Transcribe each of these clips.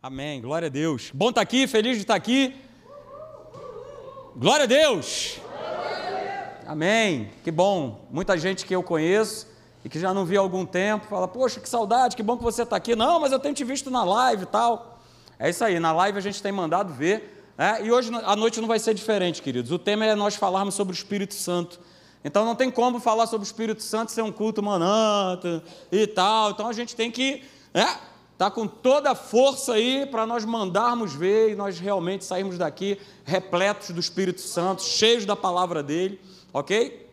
Amém. Glória a Deus. Bom estar aqui, feliz de estar aqui. Glória a Deus. Amém. Que bom. Muita gente que eu conheço e que já não vi há algum tempo fala: Poxa, que saudade, que bom que você está aqui. Não, mas eu tenho te visto na live e tal. É isso aí. Na live a gente tem mandado ver. É? E hoje a noite não vai ser diferente, queridos. O tema é nós falarmos sobre o Espírito Santo. Então não tem como falar sobre o Espírito Santo ser um culto manata e tal. Então a gente tem que é, tá com toda a força aí para nós mandarmos ver e nós realmente sairmos daqui repletos do Espírito Santo, cheios da palavra dele, ok?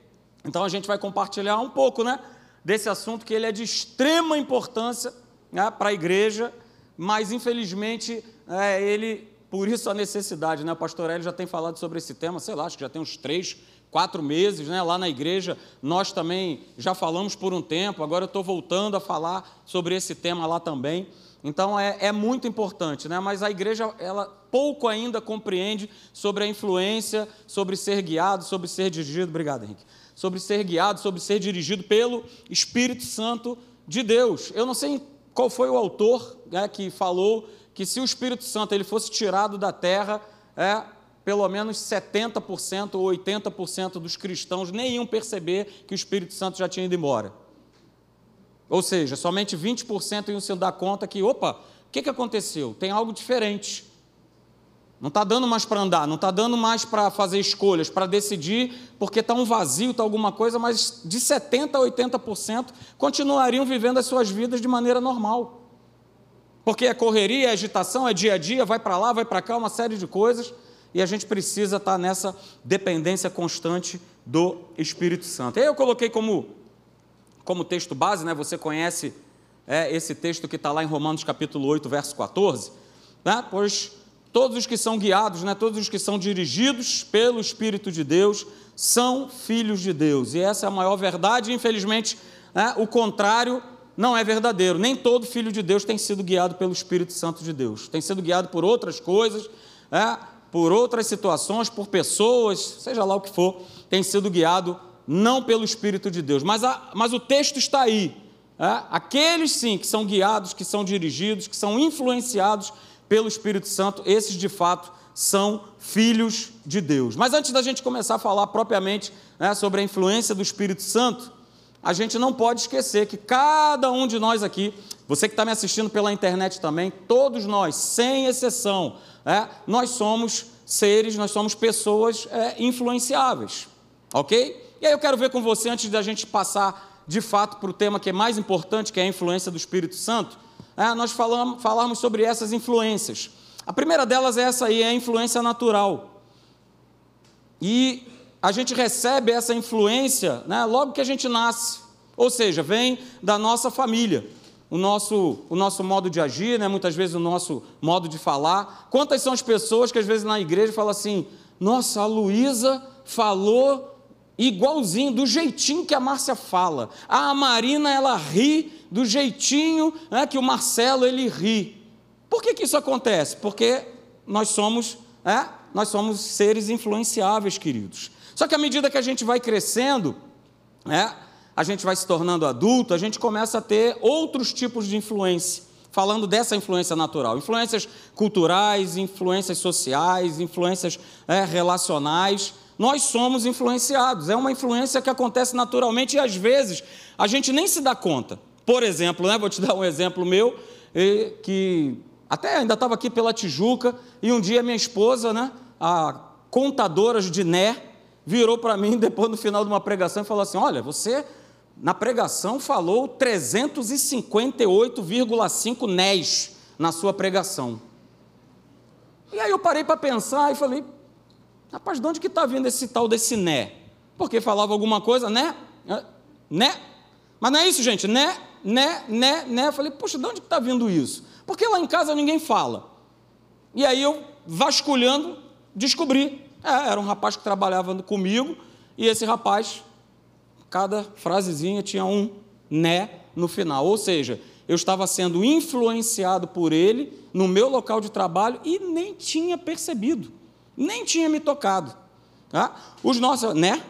Então a gente vai compartilhar um pouco, né, desse assunto que ele é de extrema importância né, para a igreja, mas infelizmente é, ele, por isso a necessidade, né? O pastor Hélio já tem falado sobre esse tema, sei lá, acho que já tem uns três quatro meses, né, lá na igreja, nós também já falamos por um tempo, agora eu estou voltando a falar sobre esse tema lá também. Então é, é, muito importante, né? mas a igreja ela pouco ainda compreende sobre a influência, sobre ser guiado, sobre ser dirigido, obrigado Henrique, sobre ser guiado, sobre ser dirigido pelo Espírito Santo de Deus. Eu não sei qual foi o autor né, que falou que se o Espírito Santo ele fosse tirado da terra, é, pelo menos 70% ou 80% dos cristãos nem iam perceber que o Espírito Santo já tinha ido embora. Ou seja, somente 20% iam se dar conta que, opa, o que, que aconteceu? Tem algo diferente. Não está dando mais para andar, não está dando mais para fazer escolhas, para decidir, porque está um vazio, está alguma coisa, mas de 70% a 80% continuariam vivendo as suas vidas de maneira normal. Porque é correria, é agitação, é dia a dia, vai para lá, vai para cá, uma série de coisas e a gente precisa estar nessa dependência constante do Espírito Santo. Aí eu coloquei como, como texto base, né? você conhece é, esse texto que está lá em Romanos capítulo 8, verso 14, né? pois todos os que são guiados, né? todos os que são dirigidos pelo Espírito de Deus, são filhos de Deus, e essa é a maior verdade, infelizmente, né? o contrário não é verdadeiro. Nem todo filho de Deus tem sido guiado pelo Espírito Santo de Deus, tem sido guiado por outras coisas, é, por outras situações, por pessoas, seja lá o que for, tem sido guiado não pelo Espírito de Deus. Mas, a, mas o texto está aí. É? Aqueles sim que são guiados, que são dirigidos, que são influenciados pelo Espírito Santo, esses de fato são filhos de Deus. Mas antes da gente começar a falar propriamente né, sobre a influência do Espírito Santo, a gente não pode esquecer que cada um de nós aqui, você que está me assistindo pela internet também, todos nós, sem exceção, é, nós somos seres, nós somos pessoas é, influenciáveis, ok? E aí eu quero ver com você, antes da gente passar de fato para o tema que é mais importante, que é a influência do Espírito Santo, é, nós falamos, falarmos sobre essas influências. A primeira delas é essa aí, é a influência natural. E a gente recebe essa influência né, logo que a gente nasce, ou seja, vem da nossa família o nosso, o nosso modo de agir, né? muitas vezes o nosso modo de falar. Quantas são as pessoas que às vezes na igreja falam assim: nossa, a Luísa falou igualzinho, do jeitinho que a Márcia fala. A Marina, ela ri do jeitinho né, que o Marcelo ele ri. Por que, que isso acontece? Porque nós somos, é, nós somos seres influenciáveis, queridos. Só que à medida que a gente vai crescendo, é, a gente vai se tornando adulto, a gente começa a ter outros tipos de influência. Falando dessa influência natural, influências culturais, influências sociais, influências é, relacionais, nós somos influenciados. É uma influência que acontece naturalmente e às vezes a gente nem se dá conta. Por exemplo, né, vou te dar um exemplo meu, que até ainda estava aqui pela Tijuca, e um dia minha esposa, né, a contadora de Né, virou para mim depois no final de uma pregação e falou assim: Olha, você na pregação falou 358,5 nés na sua pregação. E aí eu parei para pensar e falei, rapaz, de onde que está vindo esse tal desse né? Porque falava alguma coisa, né? Né? Mas não é isso, gente, né? Né, né, né. Eu falei, poxa, de onde que está vindo isso? Porque lá em casa ninguém fala. E aí eu, vasculhando, descobri. É, era um rapaz que trabalhava comigo, e esse rapaz cada frasezinha tinha um né no final. Ou seja, eu estava sendo influenciado por ele no meu local de trabalho e nem tinha percebido, nem tinha me tocado. Tá? Os nossos, né?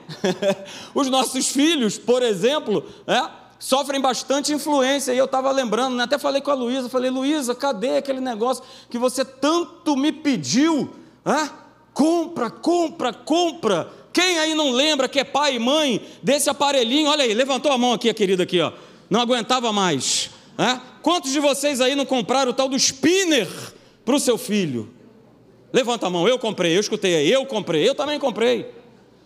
Os nossos filhos, por exemplo, é, sofrem bastante influência. E eu estava lembrando, né? até falei com a Luísa, falei, Luísa, cadê aquele negócio que você tanto me pediu? Hã? Compra, compra, compra. Quem aí não lembra que é pai e mãe desse aparelhinho? Olha aí, levantou a mão aqui, a querida aqui, ó. Não aguentava mais. Hã? Quantos de vocês aí não compraram o tal do spinner para o seu filho? Levanta a mão, eu comprei, eu escutei aí, eu comprei, eu também comprei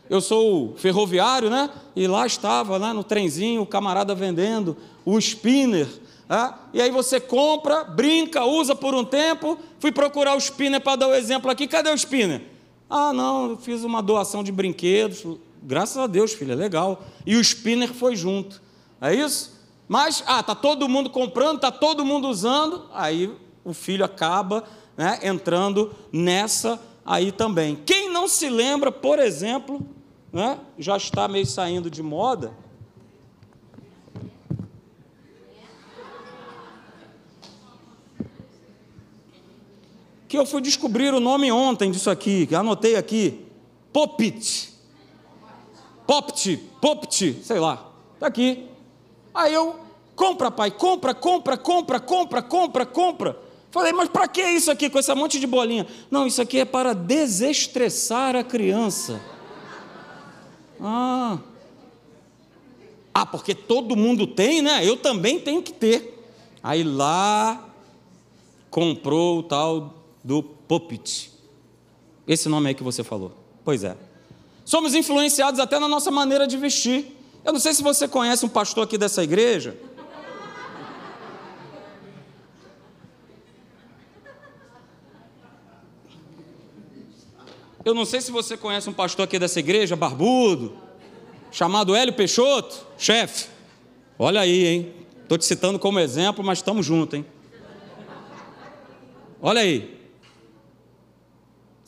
eu sou ferroviário, né? E lá estava, né, no trenzinho, o camarada vendendo o spinner. Né? E aí você compra, brinca, usa por um tempo. Fui procurar o spinner para dar o exemplo aqui. Cadê o spinner? Ah, não, eu fiz uma doação de brinquedos. Graças a Deus, filho, é legal. E o spinner foi junto. É isso? Mas, ah, tá todo mundo comprando, tá todo mundo usando. Aí o filho acaba né, entrando nessa aí também. Quem não se lembra, por exemplo, né, já está meio saindo de moda. Que eu fui descobrir o nome ontem disso aqui, que anotei aqui. Popit. Popti, Popti, sei lá. Está aqui. Aí eu, compra, pai, compra, compra, compra, compra, compra, compra. Falei, mas para que isso aqui com esse monte de bolinha? Não, isso aqui é para desestressar a criança. Ah. Ah, porque todo mundo tem, né? Eu também tenho que ter. Aí lá comprou o tal do Puppet. Esse nome aí que você falou. Pois é. Somos influenciados até na nossa maneira de vestir. Eu não sei se você conhece um pastor aqui dessa igreja. Eu não sei se você conhece um pastor aqui dessa igreja, barbudo, chamado Hélio Peixoto, chefe. Olha aí, hein? Estou te citando como exemplo, mas estamos juntos, hein? Olha aí.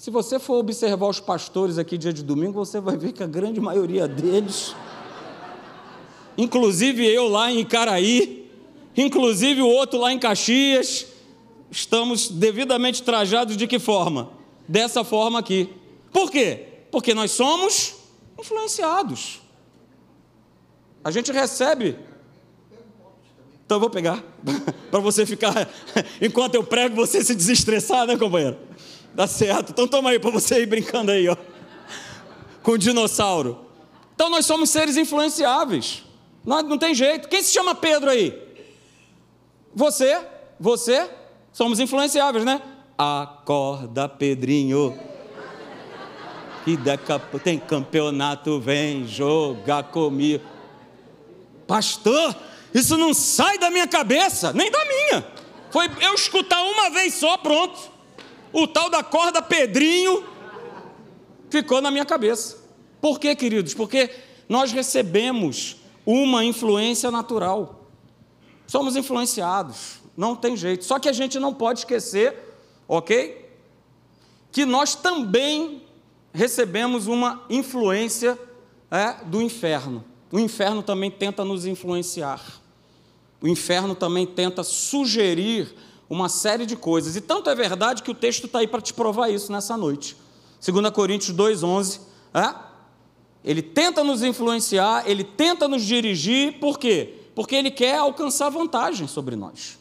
Se você for observar os pastores aqui dia de domingo, você vai ver que a grande maioria deles, inclusive eu lá em Icaraí, inclusive o outro lá em Caxias, estamos devidamente trajados de que forma? Dessa forma aqui. Por quê? Porque nós somos influenciados. A gente recebe. Então eu vou pegar, para você ficar, enquanto eu prego, você se desestressar, né, companheiro? Dá certo. Então toma aí, para você ir brincando aí, ó, com o dinossauro. Então nós somos seres influenciáveis. Não, não tem jeito. Quem se chama Pedro aí? Você, você, somos influenciáveis, né? Acorda, Pedrinho que daqui a tem campeonato, vem jogar comigo. Pastor, isso não sai da minha cabeça, nem da minha. Foi eu escutar uma vez só, pronto. O tal da corda Pedrinho ficou na minha cabeça. Por quê, queridos? Porque nós recebemos uma influência natural. Somos influenciados, não tem jeito. Só que a gente não pode esquecer, ok? Que nós também recebemos uma influência é, do inferno. O inferno também tenta nos influenciar. O inferno também tenta sugerir uma série de coisas. E tanto é verdade que o texto está aí para te provar isso nessa noite. 2 Coríntios 2,11. É? Ele tenta nos influenciar, ele tenta nos dirigir, por quê? Porque ele quer alcançar vantagem sobre nós.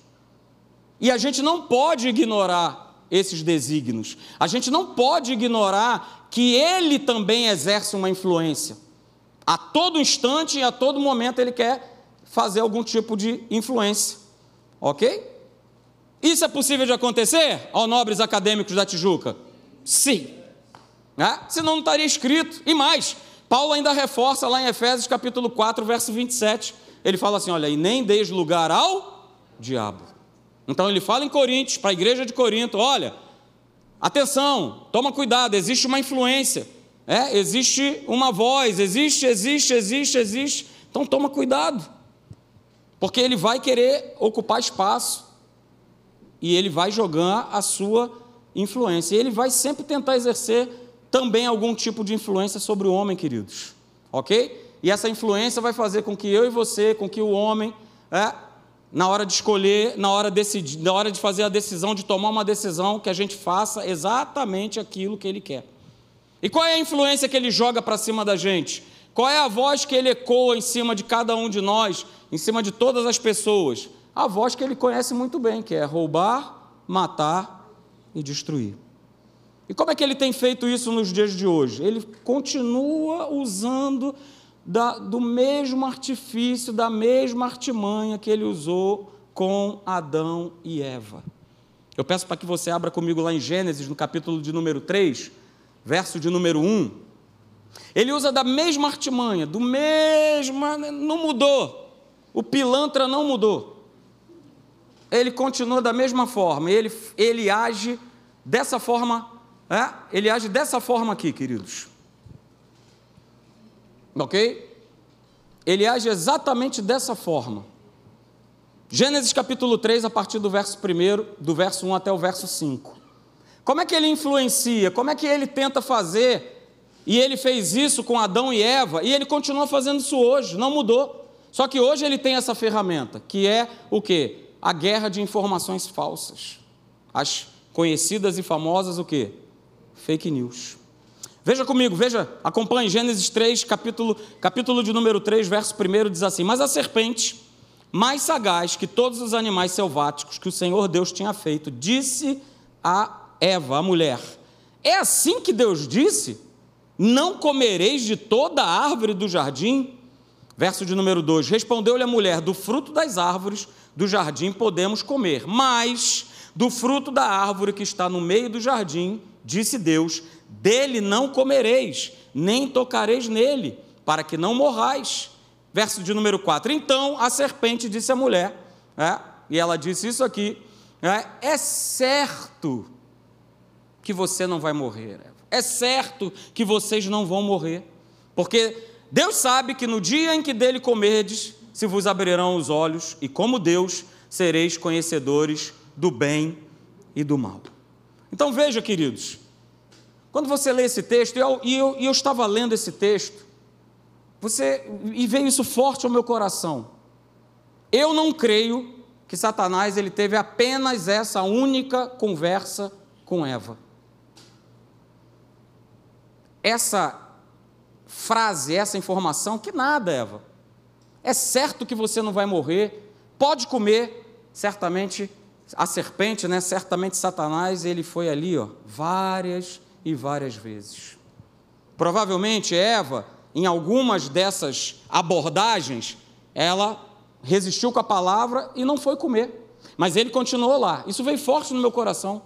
E a gente não pode ignorar esses desígnios. A gente não pode ignorar que ele também exerce uma influência. A todo instante e a todo momento ele quer fazer algum tipo de influência. Ok? Isso é possível de acontecer, ó nobres acadêmicos da Tijuca? Sim. Né? Senão não estaria escrito. E mais, Paulo ainda reforça lá em Efésios capítulo 4, verso 27. Ele fala assim: olha, e nem deis lugar ao diabo. Então ele fala em Coríntios, para a igreja de Corinto: olha, Atenção, toma cuidado, existe uma influência, é? existe uma voz, existe, existe, existe, existe. Então toma cuidado, porque ele vai querer ocupar espaço e ele vai jogar a sua influência. E ele vai sempre tentar exercer também algum tipo de influência sobre o homem, queridos. Ok? E essa influência vai fazer com que eu e você, com que o homem, é, na hora de escolher, na hora, decidir, na hora de fazer a decisão, de tomar uma decisão, que a gente faça exatamente aquilo que ele quer. E qual é a influência que ele joga para cima da gente? Qual é a voz que ele ecoa em cima de cada um de nós, em cima de todas as pessoas? A voz que ele conhece muito bem, que é roubar, matar e destruir. E como é que ele tem feito isso nos dias de hoje? Ele continua usando da, do mesmo artifício, da mesma artimanha que ele usou com Adão e Eva. Eu peço para que você abra comigo lá em Gênesis, no capítulo de número 3, verso de número 1. Ele usa da mesma artimanha, do mesmo. Não mudou. O pilantra não mudou. Ele continua da mesma forma. Ele, ele age dessa forma. É? Ele age dessa forma aqui, queridos. Ok? Ele age exatamente dessa forma. Gênesis capítulo 3, a partir do verso 1, do verso 1 até o verso 5. Como é que ele influencia? Como é que ele tenta fazer? E ele fez isso com Adão e Eva, e ele continua fazendo isso hoje, não mudou. Só que hoje ele tem essa ferramenta, que é o quê? A guerra de informações falsas. As conhecidas e famosas o quê? Fake news. Veja comigo, veja, acompanhe Gênesis 3, capítulo, capítulo de número 3, verso 1 diz assim: Mas a serpente mais sagaz que todos os animais selváticos que o Senhor Deus tinha feito, disse a Eva, a mulher: É assim que Deus disse? Não comereis de toda a árvore do jardim? Verso de número 2: Respondeu-lhe a mulher: Do fruto das árvores do jardim podemos comer, mas do fruto da árvore que está no meio do jardim, disse Deus: Dele não comereis, nem tocareis nele, para que não morrais. Verso de número 4. Então a serpente disse à mulher, é, e ela disse isso aqui: é, é certo que você não vai morrer, é certo que vocês não vão morrer, porque Deus sabe que no dia em que dele comerdes, se vos abrirão os olhos, e como Deus sereis conhecedores do bem e do mal. Então veja, queridos, quando você lê esse texto, e eu, eu, eu estava lendo esse texto, você e veio isso forte ao meu coração. Eu não creio que Satanás ele teve apenas essa única conversa com Eva. Essa frase, essa informação, que nada, Eva. É certo que você não vai morrer, pode comer, certamente a serpente, né? Certamente Satanás, ele foi ali, ó, várias e várias vezes. Provavelmente Eva em algumas dessas abordagens, ela resistiu com a palavra e não foi comer. Mas ele continuou lá. Isso veio forte no meu coração.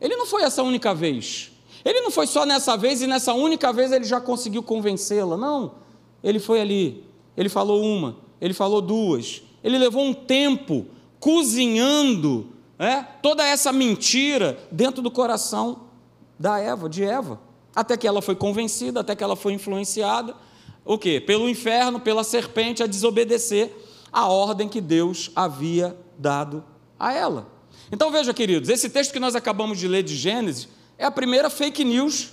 Ele não foi essa única vez. Ele não foi só nessa vez e nessa única vez ele já conseguiu convencê-la. Não. Ele foi ali. Ele falou uma, ele falou duas. Ele levou um tempo cozinhando é, toda essa mentira dentro do coração da Eva, de Eva até que ela foi convencida, até que ela foi influenciada, o quê? Pelo inferno, pela serpente, a desobedecer a ordem que Deus havia dado a ela. Então veja, queridos, esse texto que nós acabamos de ler de Gênesis é a primeira fake news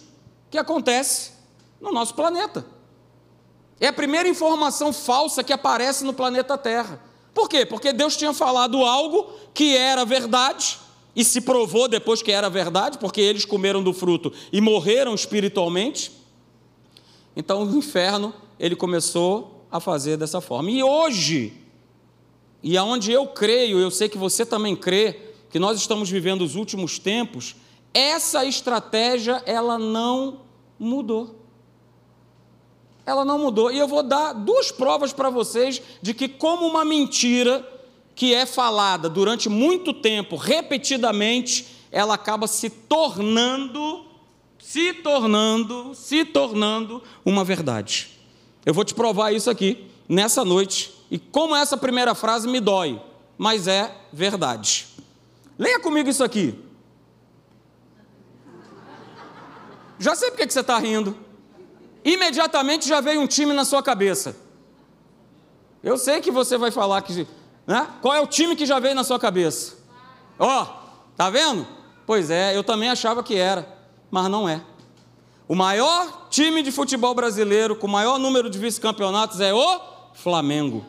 que acontece no nosso planeta. É a primeira informação falsa que aparece no planeta Terra. Por quê? Porque Deus tinha falado algo que era verdade, e se provou depois que era verdade, porque eles comeram do fruto e morreram espiritualmente. Então, no inferno, ele começou a fazer dessa forma. E hoje, e aonde eu creio, eu sei que você também crê, que nós estamos vivendo os últimos tempos, essa estratégia ela não mudou. Ela não mudou. E eu vou dar duas provas para vocês de que, como uma mentira, que é falada durante muito tempo, repetidamente, ela acaba se tornando, se tornando, se tornando uma verdade. Eu vou te provar isso aqui nessa noite, e como essa primeira frase me dói, mas é verdade. Leia comigo isso aqui. Já sei porque que você está rindo. Imediatamente já veio um time na sua cabeça. Eu sei que você vai falar que né? Qual é o time que já veio na sua cabeça? Ó, oh, tá vendo? Pois é, eu também achava que era, mas não é. O maior time de futebol brasileiro com o maior número de vice-campeonatos é o Flamengo.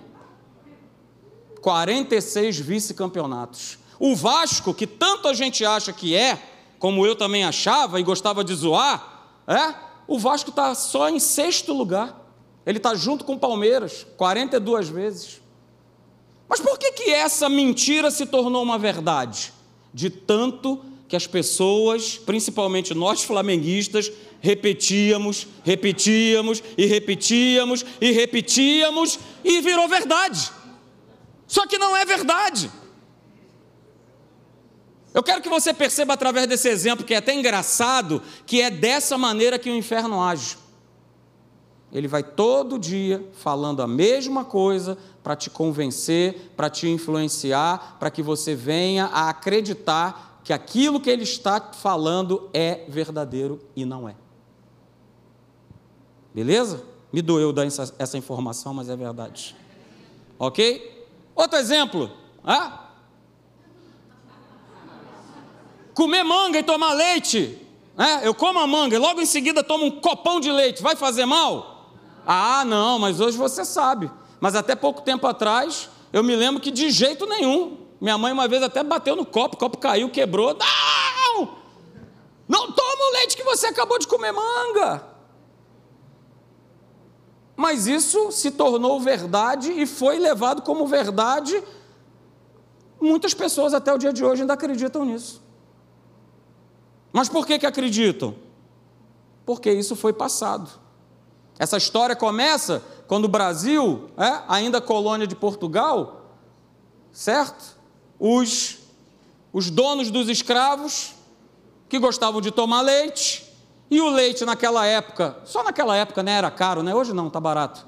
46 vice-campeonatos. O Vasco, que tanto a gente acha que é, como eu também achava e gostava de zoar, é? O Vasco está só em sexto lugar. Ele está junto com o Palmeiras 42 vezes. Mas por que, que essa mentira se tornou uma verdade? De tanto que as pessoas, principalmente nós flamenguistas, repetíamos, repetíamos e repetíamos e repetíamos e virou verdade. Só que não é verdade. Eu quero que você perceba através desse exemplo, que é até engraçado, que é dessa maneira que o inferno age. Ele vai todo dia falando a mesma coisa para te convencer, para te influenciar, para que você venha a acreditar que aquilo que ele está falando é verdadeiro e não é. Beleza? Me doeu dar essa, informação, mas é verdade. Ok? Outro exemplo. Ah? Comer manga e tomar leite. É, eu como a manga e logo em seguida tomo um copão de leite. Vai fazer mal? Ah, não, mas hoje você sabe. Mas até pouco tempo atrás, eu me lembro que de jeito nenhum. Minha mãe uma vez até bateu no copo, o copo caiu, quebrou. Não! Não toma o leite que você acabou de comer manga. Mas isso se tornou verdade e foi levado como verdade. Muitas pessoas até o dia de hoje ainda acreditam nisso. Mas por que, que acreditam? Porque isso foi passado. Essa história começa quando o Brasil, é, ainda colônia de Portugal, certo? Os, os donos dos escravos, que gostavam de tomar leite, e o leite naquela época, só naquela época né, era caro, né? hoje não, está barato.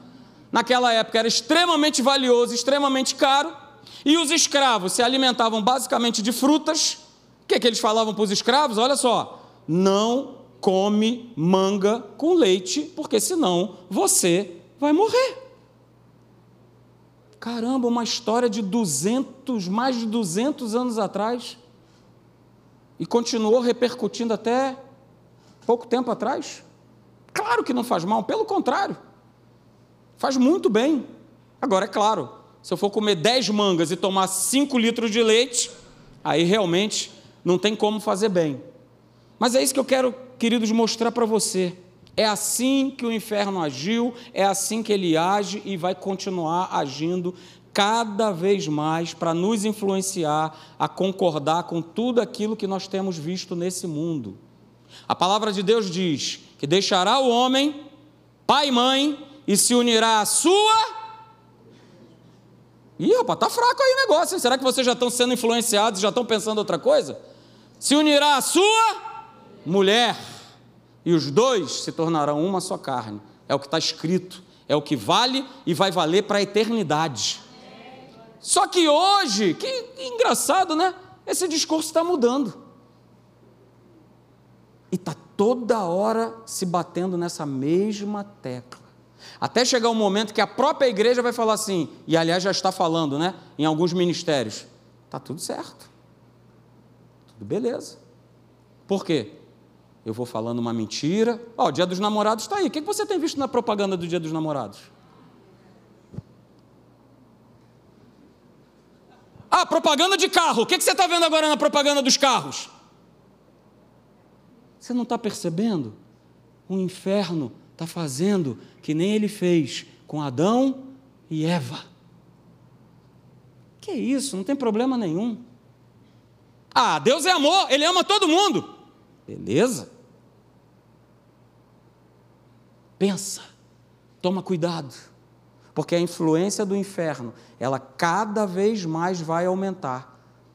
Naquela época era extremamente valioso, extremamente caro, e os escravos se alimentavam basicamente de frutas. Que, é que eles falavam para os escravos? Olha só, não come manga com leite, porque senão você vai morrer. Caramba, uma história de 200, mais de 200 anos atrás, e continuou repercutindo até pouco tempo atrás. Claro que não faz mal, pelo contrário, faz muito bem. Agora, é claro, se eu for comer 10 mangas e tomar 5 litros de leite, aí realmente não tem como fazer bem. Mas é isso que eu quero, queridos, mostrar para você. É assim que o inferno agiu, é assim que ele age e vai continuar agindo cada vez mais para nos influenciar a concordar com tudo aquilo que nós temos visto nesse mundo. A palavra de Deus diz que deixará o homem, pai e mãe, e se unirá à sua. Ih, rapaz, tá fraco aí o negócio. Será que vocês já estão sendo influenciados já estão pensando outra coisa? Se unirá à sua mulher, e os dois se tornarão uma só carne. É o que está escrito, é o que vale e vai valer para a eternidade. Só que hoje, que engraçado, né? Esse discurso está mudando e está toda hora se batendo nessa mesma tecla. Até chegar um momento que a própria igreja vai falar assim, e aliás já está falando, né, em alguns ministérios, está tudo certo, beleza. Por quê? Eu vou falando uma mentira. Ó, oh, o dia dos namorados está aí. O que você tem visto na propaganda do dia dos namorados? Ah, propaganda de carro. O que você está vendo agora na propaganda dos carros? Você não está percebendo? O inferno está fazendo que nem ele fez com Adão e Eva. Que isso? Não tem problema nenhum. Ah, Deus é amor, Ele ama todo mundo. Beleza? Pensa, toma cuidado, porque a influência do inferno, ela cada vez mais vai aumentar.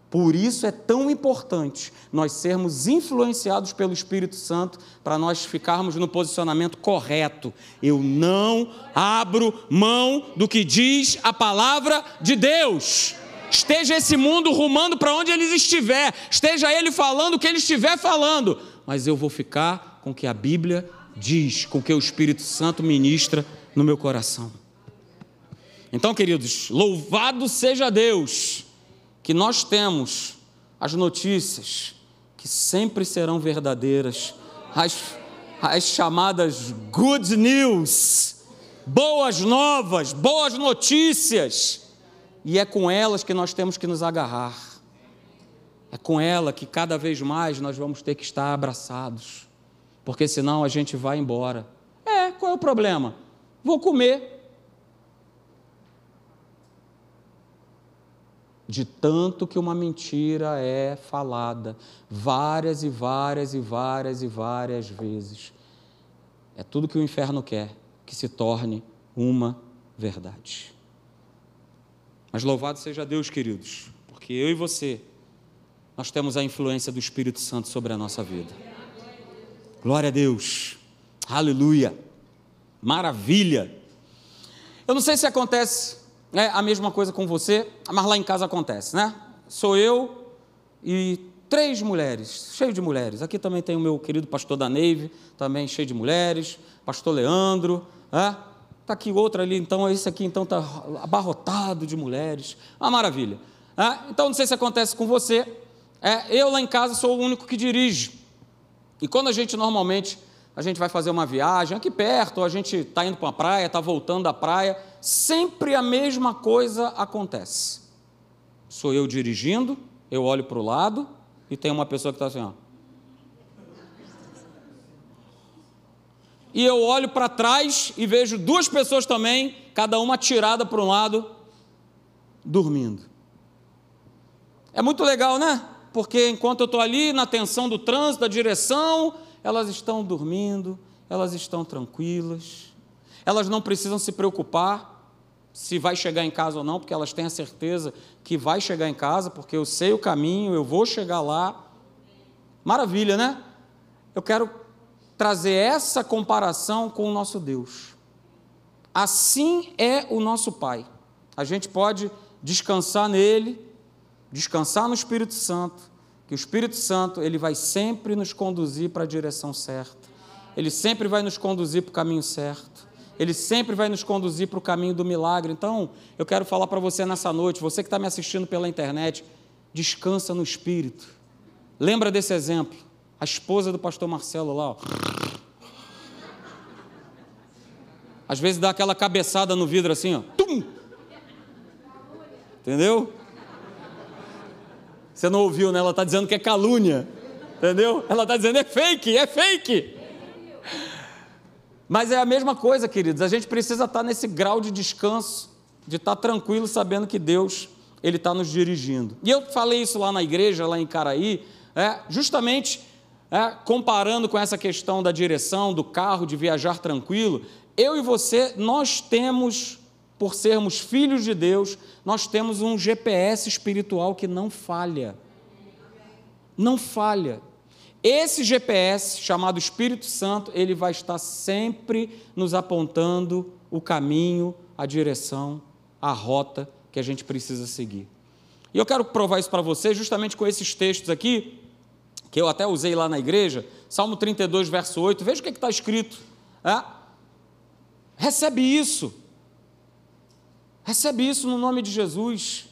Por isso é tão importante nós sermos influenciados pelo Espírito Santo para nós ficarmos no posicionamento correto. Eu não abro mão do que diz a palavra de Deus. Esteja esse mundo rumando para onde ele estiver, esteja ele falando o que ele estiver falando, mas eu vou ficar com o que a Bíblia diz, com o que o Espírito Santo ministra no meu coração. Então, queridos, louvado seja Deus que nós temos as notícias que sempre serão verdadeiras, as, as chamadas good news, boas novas, boas notícias, e é com elas que nós temos que nos agarrar. É com ela que cada vez mais nós vamos ter que estar abraçados, porque senão a gente vai embora. É, qual é o problema? vou comer. De tanto que uma mentira é falada várias e várias e várias e várias vezes. É tudo que o inferno quer, que se torne uma verdade. Mas louvado seja Deus, queridos, porque eu e você, nós temos a influência do Espírito Santo sobre a nossa vida. Glória a Deus, aleluia, maravilha. Eu não sei se acontece né, a mesma coisa com você, mas lá em casa acontece, né? Sou eu e três mulheres, cheio de mulheres. Aqui também tem o meu querido pastor da Neive, também cheio de mulheres, pastor Leandro, né? Está aqui outra ali, então esse aqui então está abarrotado de mulheres. Uma maravilha. É? Então não sei se acontece com você. É, eu lá em casa sou o único que dirige. E quando a gente normalmente a gente vai fazer uma viagem aqui perto, ou a gente está indo para uma praia, está voltando da praia, sempre a mesma coisa acontece. Sou eu dirigindo, eu olho para o lado e tem uma pessoa que está assim, ó. E eu olho para trás e vejo duas pessoas também, cada uma tirada para um lado, dormindo. É muito legal, né? Porque enquanto eu estou ali na tensão do trânsito, da direção, elas estão dormindo, elas estão tranquilas, elas não precisam se preocupar se vai chegar em casa ou não, porque elas têm a certeza que vai chegar em casa, porque eu sei o caminho, eu vou chegar lá. Maravilha, né? Eu quero trazer essa comparação com o nosso Deus. Assim é o nosso Pai. A gente pode descansar nele, descansar no Espírito Santo, que o Espírito Santo ele vai sempre nos conduzir para a direção certa. Ele sempre vai nos conduzir para o caminho certo. Ele sempre vai nos conduzir para o caminho do milagre. Então, eu quero falar para você nessa noite, você que está me assistindo pela internet, descansa no Espírito. Lembra desse exemplo. A esposa do pastor Marcelo lá, ó. Às vezes dá aquela cabeçada no vidro assim, ó. Tum! Entendeu? Você não ouviu, né? Ela está dizendo que é calúnia. Entendeu? Ela está dizendo é fake, é fake. Mas é a mesma coisa, queridos. A gente precisa estar tá nesse grau de descanso, de estar tá tranquilo, sabendo que Deus ele está nos dirigindo. E eu falei isso lá na igreja, lá em Caraí, é, justamente é, comparando com essa questão da direção, do carro, de viajar tranquilo, eu e você, nós temos, por sermos filhos de Deus, nós temos um GPS espiritual que não falha. Não falha. Esse GPS, chamado Espírito Santo, ele vai estar sempre nos apontando o caminho, a direção, a rota que a gente precisa seguir. E eu quero provar isso para você justamente com esses textos aqui, que eu até usei lá na igreja, Salmo 32, verso 8, veja o que é está escrito. É? Recebe isso. Recebe isso no nome de Jesus.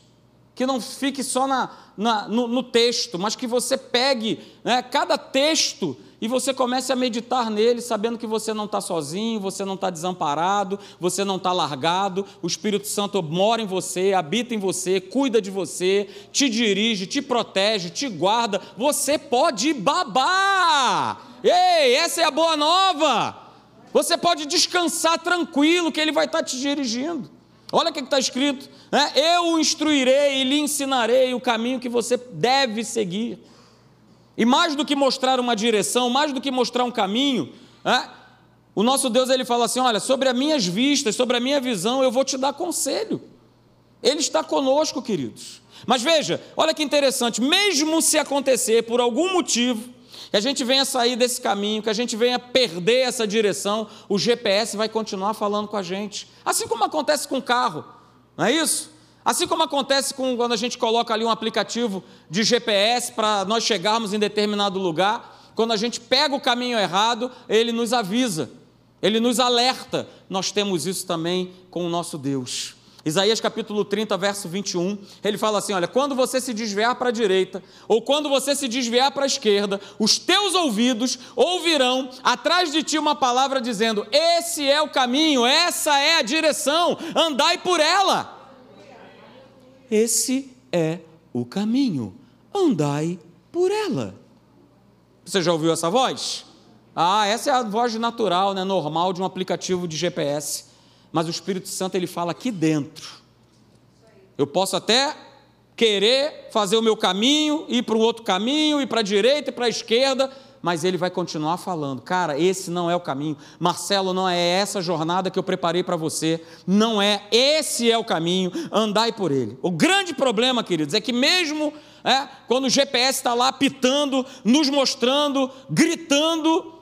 Que não fique só na, na no, no, texto, mas que você pegue né, cada texto e você comece a meditar nele, sabendo que você não está sozinho, você não está desamparado, você não está largado, o Espírito Santo mora em você, habita em você, cuida de você, te dirige, te protege, te guarda, você pode babar. Ei, essa é a boa nova. Você pode descansar tranquilo, que Ele vai estar tá te dirigindo. Olha o que está escrito: né? Eu o instruirei e lhe ensinarei o caminho que você deve seguir. E mais do que mostrar uma direção, mais do que mostrar um caminho, é, o nosso Deus ele fala assim: olha, sobre as minhas vistas, sobre a minha visão, eu vou te dar conselho. Ele está conosco, queridos. Mas veja, olha que interessante, mesmo se acontecer por algum motivo, que a gente venha sair desse caminho, que a gente venha perder essa direção, o GPS vai continuar falando com a gente. Assim como acontece com o carro, não é isso? Assim como acontece com, quando a gente coloca ali um aplicativo de GPS para nós chegarmos em determinado lugar, quando a gente pega o caminho errado, ele nos avisa, ele nos alerta. Nós temos isso também com o nosso Deus. Isaías capítulo 30, verso 21, ele fala assim: Olha, quando você se desviar para a direita, ou quando você se desviar para a esquerda, os teus ouvidos ouvirão atrás de ti uma palavra dizendo: Esse é o caminho, essa é a direção, andai por ela. Esse é o caminho, andai por ela. Você já ouviu essa voz? Ah, essa é a voz natural, né, normal de um aplicativo de GPS. Mas o Espírito Santo ele fala aqui dentro. Eu posso até querer fazer o meu caminho, ir para um outro caminho, ir para a direita e para a esquerda, mas ele vai continuar falando: cara, esse não é o caminho. Marcelo, não é essa jornada que eu preparei para você. Não é, esse é o caminho. Andai por ele. O grande problema, queridos, é que mesmo é, quando o GPS está lá pitando, nos mostrando, gritando,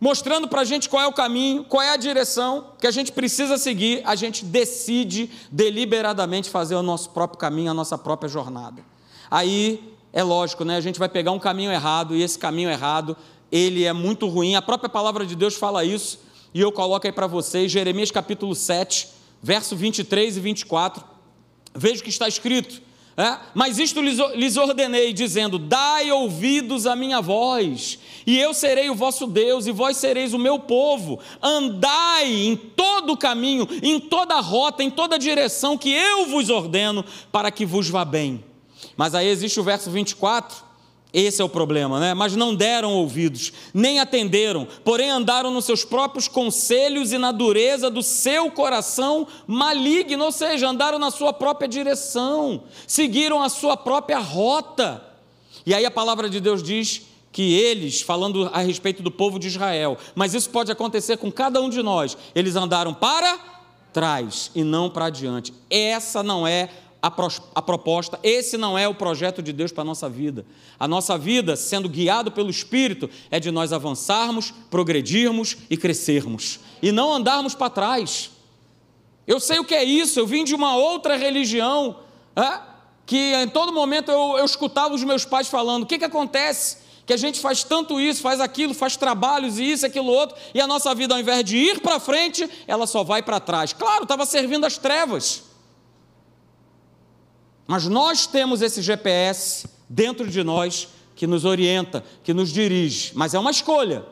mostrando para a gente qual é o caminho, qual é a direção que a gente precisa seguir, a gente decide deliberadamente fazer o nosso próprio caminho, a nossa própria jornada. Aí é lógico, né? A gente vai pegar um caminho errado e esse caminho errado, ele é muito ruim. A própria palavra de Deus fala isso, e eu coloco aí para vocês, Jeremias capítulo 7, verso 23 e 24. Veja o que está escrito: é? Mas isto lhes ordenei, dizendo: Dai ouvidos à minha voz, e eu serei o vosso Deus, e vós sereis o meu povo. Andai em todo o caminho, em toda a rota, em toda a direção que eu vos ordeno, para que vos vá bem. Mas aí existe o verso 24, esse é o problema, né? Mas não deram ouvidos, nem atenderam, porém andaram nos seus próprios conselhos e na dureza do seu coração maligno, ou seja, andaram na sua própria direção, seguiram a sua própria rota. E aí a palavra de Deus diz que eles, falando a respeito do povo de Israel, mas isso pode acontecer com cada um de nós, eles andaram para trás e não para adiante. Essa não é a, pro, a proposta, esse não é o projeto de Deus para a nossa vida. A nossa vida, sendo guiado pelo Espírito, é de nós avançarmos, progredirmos e crescermos, e não andarmos para trás. Eu sei o que é isso, eu vim de uma outra religião, é? que em todo momento eu, eu escutava os meus pais falando: o que, que acontece? Que a gente faz tanto isso, faz aquilo, faz trabalhos e isso, aquilo outro, e a nossa vida, ao invés de ir para frente, ela só vai para trás. Claro, estava servindo as trevas. Mas nós temos esse GPS dentro de nós que nos orienta, que nos dirige, mas é uma escolha.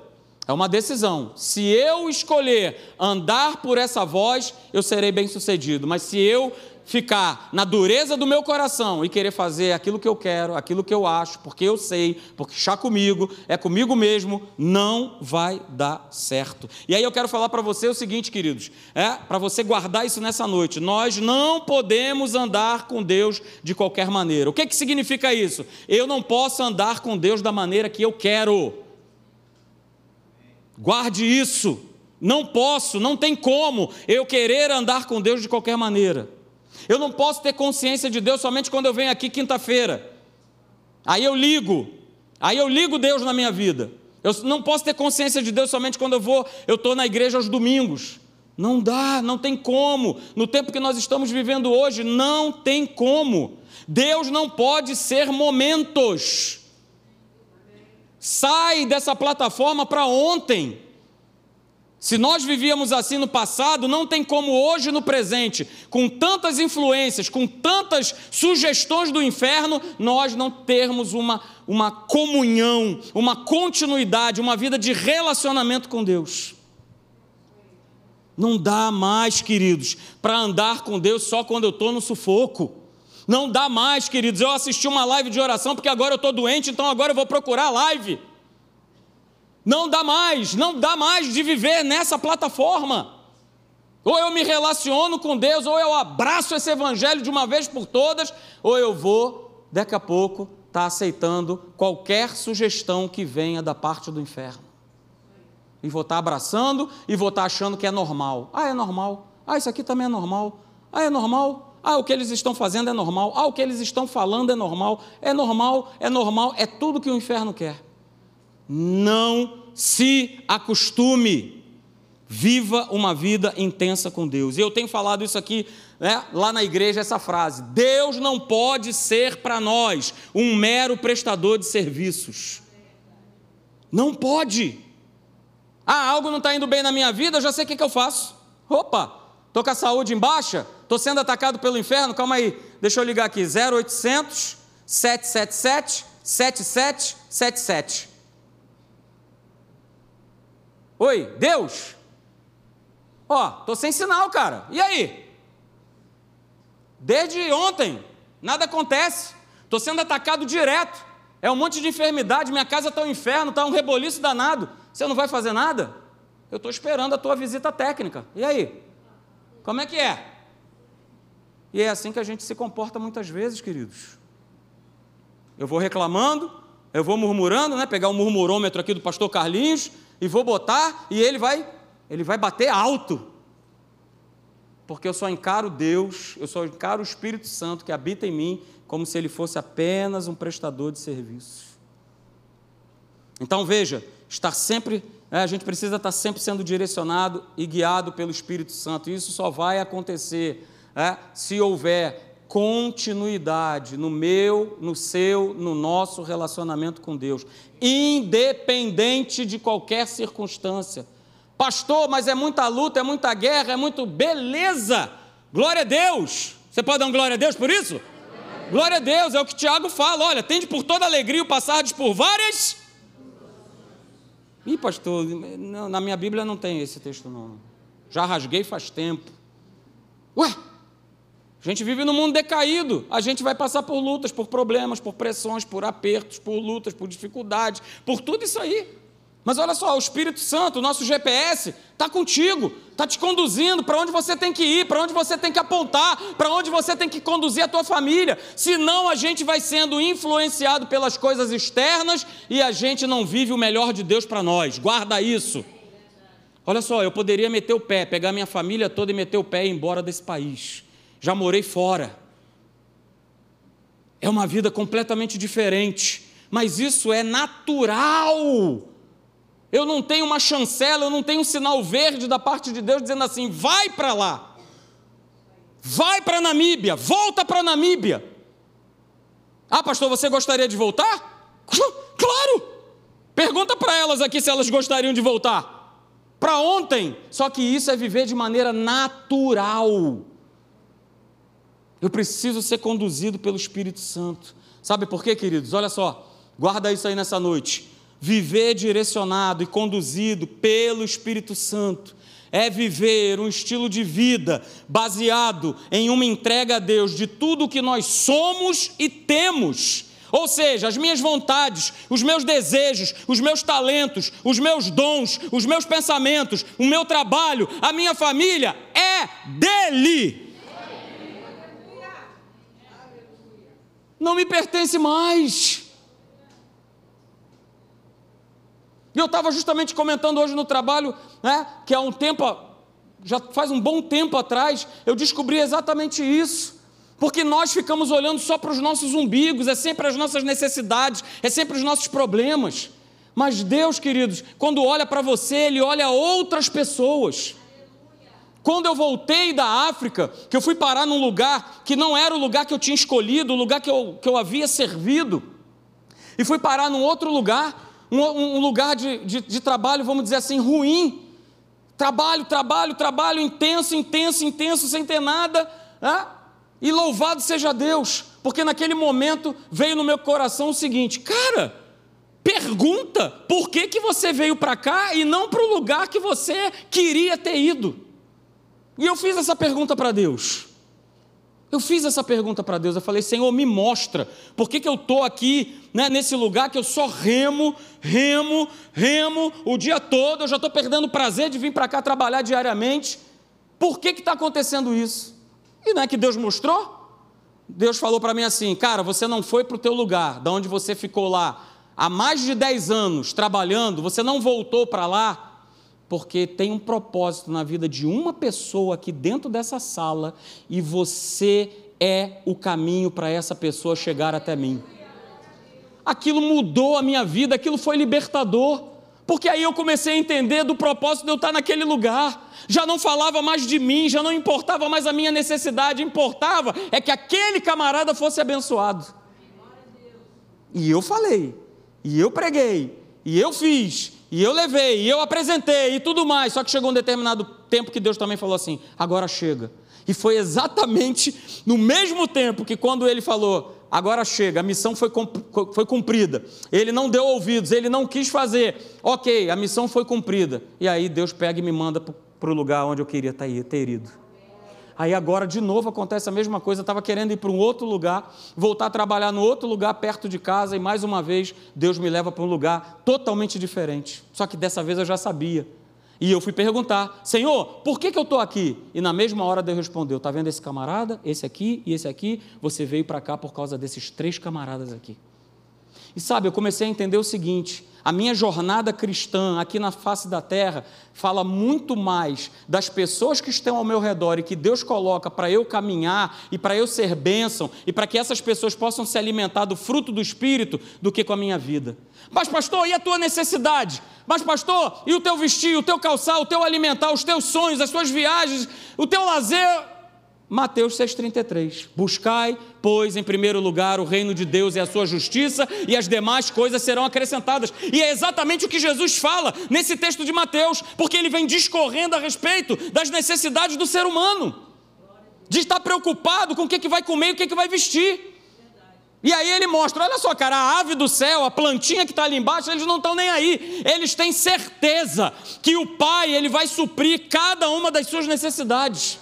É uma decisão. Se eu escolher andar por essa voz, eu serei bem sucedido. Mas se eu ficar na dureza do meu coração e querer fazer aquilo que eu quero, aquilo que eu acho, porque eu sei, porque está comigo, é comigo mesmo, não vai dar certo. E aí eu quero falar para você o seguinte, queridos, é para você guardar isso nessa noite. Nós não podemos andar com Deus de qualquer maneira. O que que significa isso? Eu não posso andar com Deus da maneira que eu quero. Guarde isso. Não posso, não tem como eu querer andar com Deus de qualquer maneira. Eu não posso ter consciência de Deus somente quando eu venho aqui quinta-feira. Aí eu ligo, aí eu ligo Deus na minha vida. Eu não posso ter consciência de Deus somente quando eu vou, eu estou na igreja aos domingos. Não dá, não tem como. No tempo que nós estamos vivendo hoje, não tem como. Deus não pode ser momentos. Sai dessa plataforma para ontem. Se nós vivíamos assim no passado, não tem como hoje no presente, com tantas influências, com tantas sugestões do inferno, nós não termos uma, uma comunhão, uma continuidade, uma vida de relacionamento com Deus. Não dá mais, queridos, para andar com Deus só quando eu estou no sufoco. Não dá mais, queridos. Eu assisti uma live de oração porque agora eu estou doente, então agora eu vou procurar a live. Não dá mais, não dá mais de viver nessa plataforma. Ou eu me relaciono com Deus, ou eu abraço esse evangelho de uma vez por todas, ou eu vou, daqui a pouco, estar tá aceitando qualquer sugestão que venha da parte do inferno. E vou estar tá abraçando e vou estar tá achando que é normal. Ah, é normal. Ah, isso aqui também é normal. Ah, é normal. Ah, o que eles estão fazendo é normal. Ah, o que eles estão falando é normal. É normal, é normal, é tudo que o inferno quer. Não se acostume. Viva uma vida intensa com Deus. E eu tenho falado isso aqui né, lá na igreja, essa frase: Deus não pode ser para nós um mero prestador de serviços. Não pode. Ah, algo não está indo bem na minha vida, eu já sei o que, que eu faço. Opa, estou com a saúde em baixa, estou sendo atacado pelo inferno, calma aí, deixa eu ligar aqui: 0800 777 7777. Oi, Deus? Ó, tô sem sinal, cara. E aí? Desde ontem, nada acontece. Tô sendo atacado direto. É um monte de enfermidade, minha casa está um inferno, está um reboliço danado. Você não vai fazer nada? Eu estou esperando a tua visita técnica. E aí? Como é que é? E é assim que a gente se comporta muitas vezes, queridos. Eu vou reclamando, eu vou murmurando, né? Pegar o murmurômetro aqui do pastor Carlinhos e vou botar e ele vai, ele vai bater alto. Porque eu só encaro Deus, eu só encaro o Espírito Santo que habita em mim como se ele fosse apenas um prestador de serviço. Então veja, estar sempre, né, a gente precisa estar sempre sendo direcionado e guiado pelo Espírito Santo. Isso só vai acontecer é, se houver continuidade no meu, no seu, no nosso relacionamento com Deus, independente de qualquer circunstância. Pastor, mas é muita luta, é muita guerra, é muito beleza. Glória a Deus. Você pode dar um glória a Deus por isso? Glória a Deus, é o que Tiago fala. Olha, tende por toda alegria o passardes por várias. Ih, pastor, na minha Bíblia não tem esse texto, não. Já rasguei faz tempo. Ué, a gente vive num mundo decaído, a gente vai passar por lutas, por problemas, por pressões, por apertos, por lutas, por dificuldades, por tudo isso aí. Mas olha só, o Espírito Santo, o nosso GPS, está contigo, está te conduzindo para onde você tem que ir, para onde você tem que apontar, para onde você tem que conduzir a tua família. Senão a gente vai sendo influenciado pelas coisas externas e a gente não vive o melhor de Deus para nós. Guarda isso. Olha só, eu poderia meter o pé, pegar minha família toda e meter o pé e ir embora desse país já morei fora. É uma vida completamente diferente, mas isso é natural. Eu não tenho uma chancela, eu não tenho um sinal verde da parte de Deus dizendo assim: vai para lá, vai para Namíbia, volta para Namíbia. Ah, pastor, você gostaria de voltar? Claro! Pergunta para elas aqui se elas gostariam de voltar. Para ontem. Só que isso é viver de maneira natural. Eu preciso ser conduzido pelo Espírito Santo. Sabe por quê, queridos? Olha só, guarda isso aí nessa noite. Viver direcionado e conduzido pelo Espírito Santo é viver um estilo de vida baseado em uma entrega a Deus de tudo o que nós somos e temos. Ou seja, as minhas vontades, os meus desejos, os meus talentos, os meus dons, os meus pensamentos, o meu trabalho, a minha família é dele. Não me pertence mais. E eu estava justamente comentando hoje no trabalho, né, que há um tempo, já faz um bom tempo atrás, eu descobri exatamente isso. Porque nós ficamos olhando só para os nossos umbigos, é sempre as nossas necessidades, é sempre os nossos problemas. Mas Deus, queridos, quando olha para você, Ele olha outras pessoas. Quando eu voltei da África, que eu fui parar num lugar que não era o lugar que eu tinha escolhido, o lugar que eu, que eu havia servido, e fui parar num outro lugar, um, um lugar de, de, de trabalho, vamos dizer assim, ruim. Trabalho, trabalho, trabalho, intenso, intenso, intenso, sem ter nada. Né? E louvado seja Deus, porque naquele momento veio no meu coração o seguinte: cara, pergunta por que, que você veio para cá e não para o lugar que você queria ter ido. E eu fiz essa pergunta para Deus. Eu fiz essa pergunta para Deus. Eu falei, Senhor, me mostra. Por que, que eu estou aqui, né, nesse lugar que eu só remo, remo, remo o dia todo? Eu já estou perdendo o prazer de vir para cá trabalhar diariamente. Por que está acontecendo isso? E não é que Deus mostrou? Deus falou para mim assim: Cara, você não foi para o teu lugar, da onde você ficou lá há mais de 10 anos trabalhando, você não voltou para lá porque tem um propósito na vida de uma pessoa aqui dentro dessa sala e você é o caminho para essa pessoa chegar até mim. Aquilo mudou a minha vida, aquilo foi libertador, porque aí eu comecei a entender do propósito de eu estar naquele lugar. Já não falava mais de mim, já não importava mais a minha necessidade, importava é que aquele camarada fosse abençoado. E eu falei, e eu preguei, e eu fiz, e eu levei, e eu apresentei, e tudo mais. Só que chegou um determinado tempo que Deus também falou assim: agora chega. E foi exatamente no mesmo tempo que quando ele falou, agora chega, a missão foi, foi cumprida. Ele não deu ouvidos, ele não quis fazer. Ok, a missão foi cumprida. E aí Deus pega e me manda para o lugar onde eu queria tá ter ido. Aí agora de novo acontece a mesma coisa. Estava querendo ir para um outro lugar, voltar a trabalhar no outro lugar perto de casa, e mais uma vez Deus me leva para um lugar totalmente diferente. Só que dessa vez eu já sabia. E eu fui perguntar, Senhor, por que, que eu estou aqui? E na mesma hora Deus respondeu: está vendo esse camarada, esse aqui e esse aqui? Você veio para cá por causa desses três camaradas aqui. E sabe, eu comecei a entender o seguinte: a minha jornada cristã aqui na face da terra fala muito mais das pessoas que estão ao meu redor e que Deus coloca para eu caminhar e para eu ser bênção e para que essas pessoas possam se alimentar do fruto do Espírito do que com a minha vida. Mas, pastor, e a tua necessidade? Mas, pastor, e o teu vestir, o teu calçar, o teu alimentar, os teus sonhos, as tuas viagens, o teu lazer? Mateus 6,33. Buscai, pois, em primeiro lugar o reino de Deus e a sua justiça, e as demais coisas serão acrescentadas. E é exatamente o que Jesus fala nesse texto de Mateus, porque ele vem discorrendo a respeito das necessidades do ser humano, de estar preocupado com o que, que vai comer e o que, que vai vestir. E aí ele mostra: olha só, cara, a ave do céu, a plantinha que está ali embaixo, eles não estão nem aí. Eles têm certeza que o Pai ele vai suprir cada uma das suas necessidades.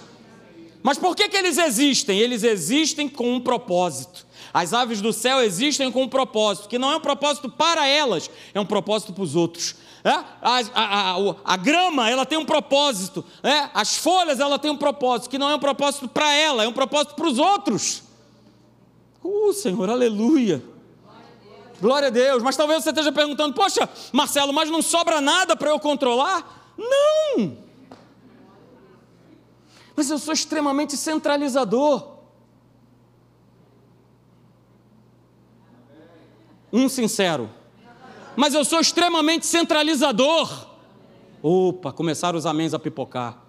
Mas por que, que eles existem? Eles existem com um propósito. As aves do céu existem com um propósito, que não é um propósito para elas, é um propósito para os outros. É? A, a, a, a, grama, ela tem um propósito. É? As folhas, ela tem um propósito, que não é um propósito para ela, é um propósito para os outros. Uh, Senhor, aleluia. Glória a Deus. Mas talvez você esteja perguntando: Poxa, Marcelo, mas não sobra nada para eu controlar? Não. Mas eu sou extremamente centralizador. Um sincero. Mas eu sou extremamente centralizador. Opa, começaram os améns a pipocar.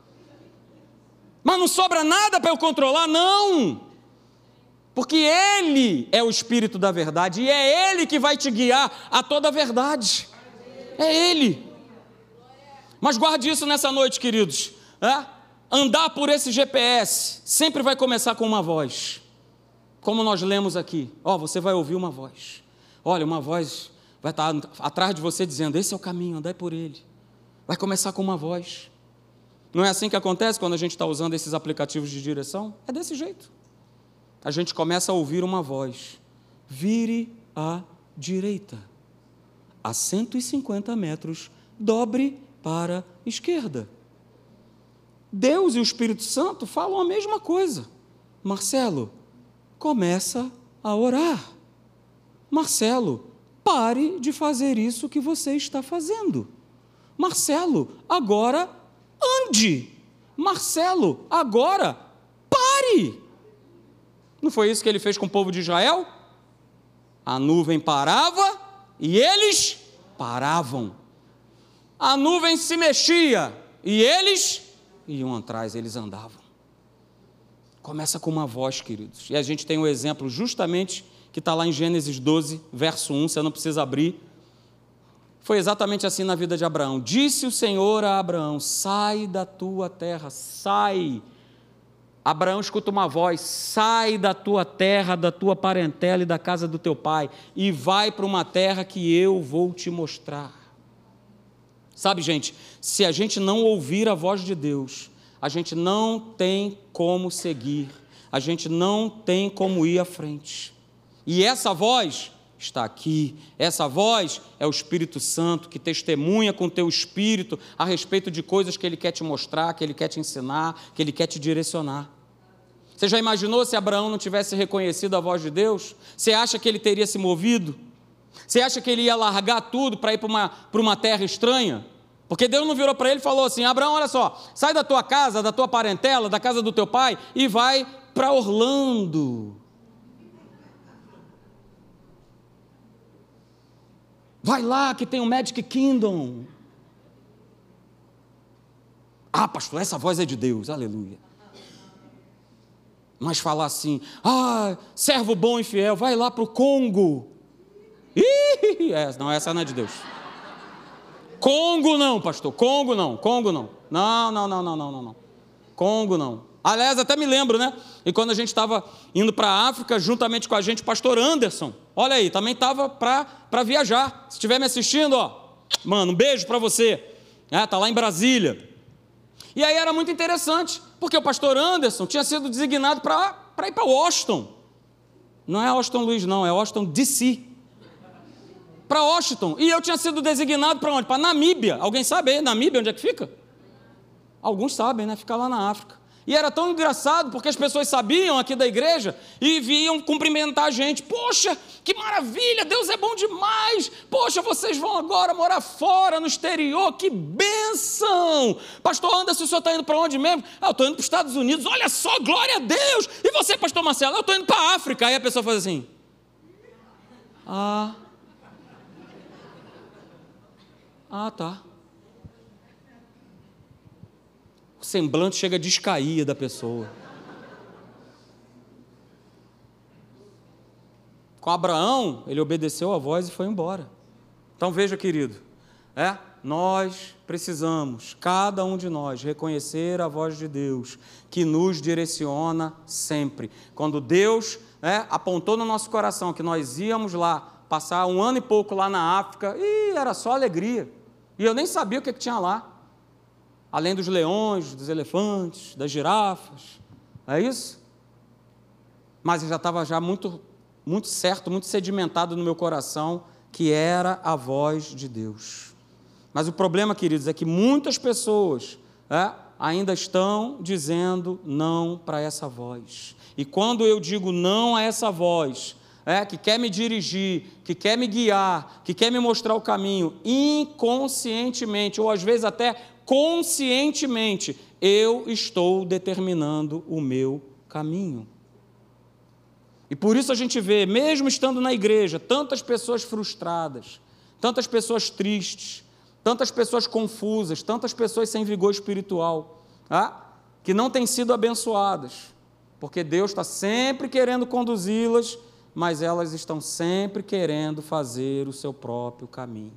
Mas não sobra nada para eu controlar? Não porque Ele é o Espírito da verdade e é Ele que vai te guiar a toda a verdade. É Ele. Mas guarde isso nessa noite, queridos. É? Andar por esse GPS sempre vai começar com uma voz. Como nós lemos aqui. Ó, oh, você vai ouvir uma voz. Olha, uma voz vai estar atrás de você dizendo: Esse é o caminho, andai por ele. Vai começar com uma voz. Não é assim que acontece quando a gente está usando esses aplicativos de direção? É desse jeito a gente começa a ouvir uma voz: vire à direita, a 150 metros, dobre para a esquerda. Deus e o Espírito Santo falam a mesma coisa. Marcelo, começa a orar. Marcelo, pare de fazer isso que você está fazendo. Marcelo, agora ande. Marcelo, agora pare. Não foi isso que ele fez com o povo de Israel? A nuvem parava e eles paravam. A nuvem se mexia e eles iam atrás, eles andavam. Começa com uma voz, queridos. E a gente tem um exemplo justamente que está lá em Gênesis 12, verso 1, você não precisa abrir. Foi exatamente assim na vida de Abraão. Disse o Senhor a Abraão: sai da tua terra, sai Abraão escuta uma voz: sai da tua terra, da tua parentela e da casa do teu pai, e vai para uma terra que eu vou te mostrar. Sabe, gente, se a gente não ouvir a voz de Deus, a gente não tem como seguir, a gente não tem como ir à frente. E essa voz está aqui, essa voz é o Espírito Santo que testemunha com teu espírito a respeito de coisas que ele quer te mostrar, que ele quer te ensinar, que ele quer te direcionar. Você já imaginou se Abraão não tivesse reconhecido a voz de Deus? Você acha que ele teria se movido? Você acha que ele ia largar tudo para ir para uma, para uma terra estranha? Porque Deus não virou para ele e falou assim: Abraão, olha só, sai da tua casa, da tua parentela, da casa do teu pai e vai para Orlando. Vai lá que tem o Magic Kingdom. Ah, pastor, essa voz é de Deus, aleluia. Mas falar assim, ah, servo bom e fiel, vai lá para o Congo. Ih, é, não, essa não é de Deus. Congo não, pastor, Congo não, Congo não. Não, não, não, não, não, não, não. Congo não. Aliás, até me lembro, né? E quando a gente estava indo para a África, juntamente com a gente, o pastor Anderson, olha aí, também estava para viajar. Se estiver me assistindo, ó, mano, um beijo para você. É, tá lá em Brasília. E aí era muito interessante, porque o pastor Anderson tinha sido designado para ir para Washington. Não é Washington Luiz, não, é Washington DC. Para Washington. E eu tinha sido designado para onde? Para Namíbia. Alguém sabe aí, Namíbia, onde é que fica? Alguns sabem, né? Fica lá na África. E era tão engraçado porque as pessoas sabiam aqui da igreja e vinham cumprimentar a gente. Poxa, que maravilha, Deus é bom demais. Poxa, vocês vão agora morar fora, no exterior, que benção. Pastor Anderson, o senhor está indo para onde mesmo? Ah, eu estou indo para os Estados Unidos, olha só, glória a Deus. E você, pastor Marcelo? Eu estou indo para a África. Aí a pessoa faz assim. Ah. Ah, tá. O semblante chega a descair da pessoa. Com Abraão, ele obedeceu a voz e foi embora. Então veja, querido, é, nós precisamos, cada um de nós, reconhecer a voz de Deus, que nos direciona sempre. Quando Deus é, apontou no nosso coração que nós íamos lá, passar um ano e pouco lá na África, e era só alegria. E eu nem sabia o que, que tinha lá. Além dos leões, dos elefantes, das girafas. Não é isso? Mas eu já estava já muito, muito certo, muito sedimentado no meu coração que era a voz de Deus. Mas o problema, queridos, é que muitas pessoas é, ainda estão dizendo não para essa voz. E quando eu digo não a essa voz, é, que quer me dirigir, que quer me guiar, que quer me mostrar o caminho, inconscientemente, ou às vezes até conscientemente, eu estou determinando o meu caminho. E por isso a gente vê, mesmo estando na igreja, tantas pessoas frustradas, tantas pessoas tristes, tantas pessoas confusas, tantas pessoas sem vigor espiritual, ah, que não têm sido abençoadas, porque Deus está sempre querendo conduzi-las mas elas estão sempre querendo fazer o seu próprio caminho.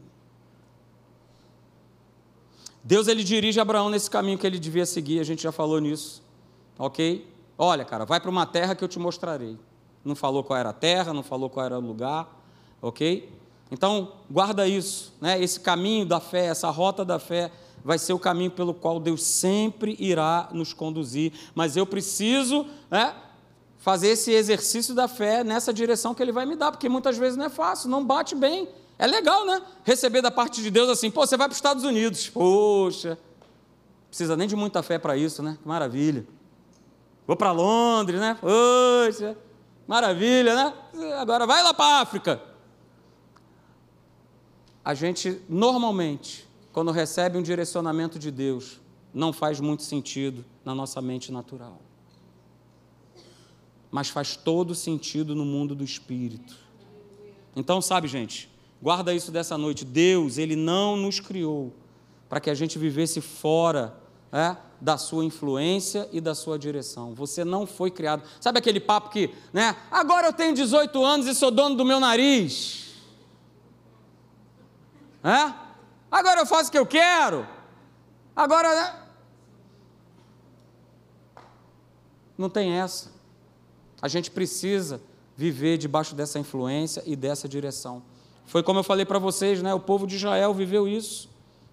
Deus ele dirige Abraão nesse caminho que ele devia seguir, a gente já falou nisso, ok? Olha, cara, vai para uma terra que eu te mostrarei. Não falou qual era a terra, não falou qual era o lugar, ok? Então, guarda isso, né? Esse caminho da fé, essa rota da fé, vai ser o caminho pelo qual Deus sempre irá nos conduzir. Mas eu preciso, né? Fazer esse exercício da fé nessa direção que Ele vai me dar, porque muitas vezes não é fácil, não bate bem. É legal, né? Receber da parte de Deus assim, pô, você vai para os Estados Unidos, poxa, precisa nem de muita fé para isso, né? Que maravilha. Vou para Londres, né? Poxa, maravilha, né? Agora vai lá para a África. A gente, normalmente, quando recebe um direcionamento de Deus, não faz muito sentido na nossa mente natural mas faz todo sentido no mundo do espírito. Então, sabe, gente, guarda isso dessa noite. Deus, Ele não nos criou para que a gente vivesse fora é, da sua influência e da sua direção. Você não foi criado. Sabe aquele papo que, né? Agora eu tenho 18 anos e sou dono do meu nariz. É? Agora eu faço o que eu quero. Agora. Né? Não tem essa. A gente precisa viver debaixo dessa influência e dessa direção. Foi como eu falei para vocês, né? O povo de Israel viveu isso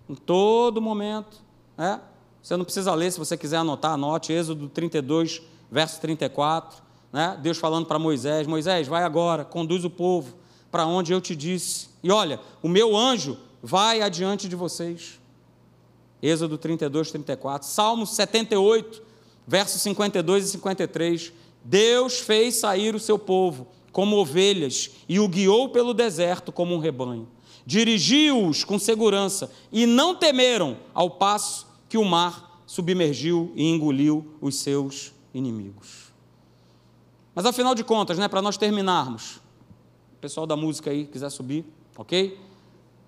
em todo momento, né? Você não precisa ler, se você quiser anotar, anote Êxodo 32, verso 34, né? Deus falando para Moisés: Moisés, vai agora, conduz o povo para onde eu te disse. E olha, o meu anjo vai adiante de vocês. Êxodo 32, 34. Salmo 78, versos 52 e 53. Deus fez sair o seu povo como ovelhas e o guiou pelo deserto como um rebanho. Dirigiu-os com segurança e não temeram ao passo que o mar submergiu e engoliu os seus inimigos. Mas afinal de contas, né, para nós terminarmos, o pessoal da música aí quiser subir, ok?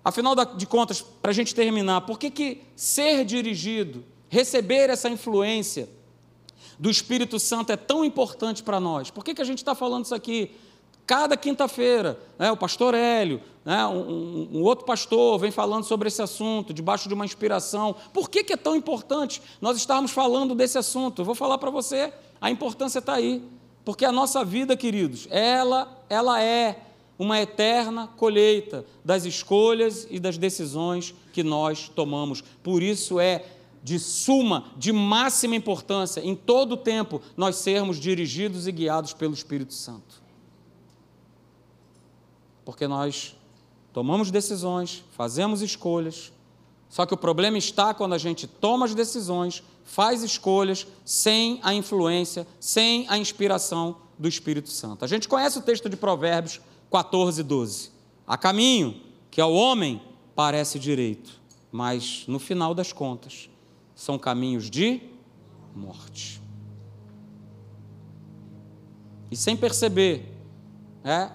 Afinal de contas, para a gente terminar, por que, que ser dirigido, receber essa influência, do Espírito Santo é tão importante para nós? Por que, que a gente está falando isso aqui? Cada quinta-feira, né, o pastor Hélio, né, um, um, outro pastor vem falando sobre esse assunto, debaixo de uma inspiração. Por que, que é tão importante nós estarmos falando desse assunto? Eu vou falar para você, a importância está aí. Porque a nossa vida, queridos, ela, ela é uma eterna colheita das escolhas e das decisões que nós tomamos. Por isso é de suma, de máxima importância, em todo o tempo, nós sermos dirigidos e guiados pelo Espírito Santo. Porque nós tomamos decisões, fazemos escolhas. Só que o problema está quando a gente toma as decisões, faz escolhas sem a influência, sem a inspiração do Espírito Santo. A gente conhece o texto de Provérbios 14, 12. Há caminho que ao homem parece direito, mas no final das contas são caminhos de morte. E sem perceber, é,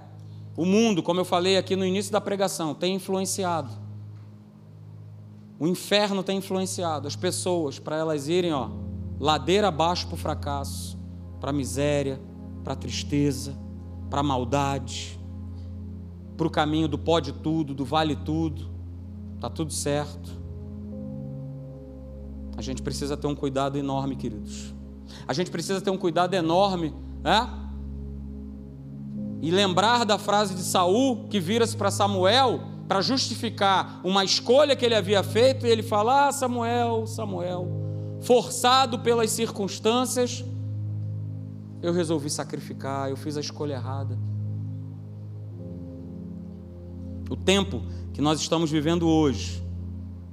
o mundo, como eu falei aqui no início da pregação, tem influenciado. O inferno tem influenciado as pessoas para elas irem, ó, ladeira abaixo para o fracasso, para a miséria, para a tristeza, para a maldade, para o caminho do pode tudo, do vale tudo, está tudo certo. A gente precisa ter um cuidado enorme, queridos. A gente precisa ter um cuidado enorme, é? e lembrar da frase de Saul que vira-se para Samuel para justificar uma escolha que ele havia feito, e ele fala: Ah, Samuel, Samuel, forçado pelas circunstâncias, eu resolvi sacrificar, eu fiz a escolha errada. O tempo que nós estamos vivendo hoje,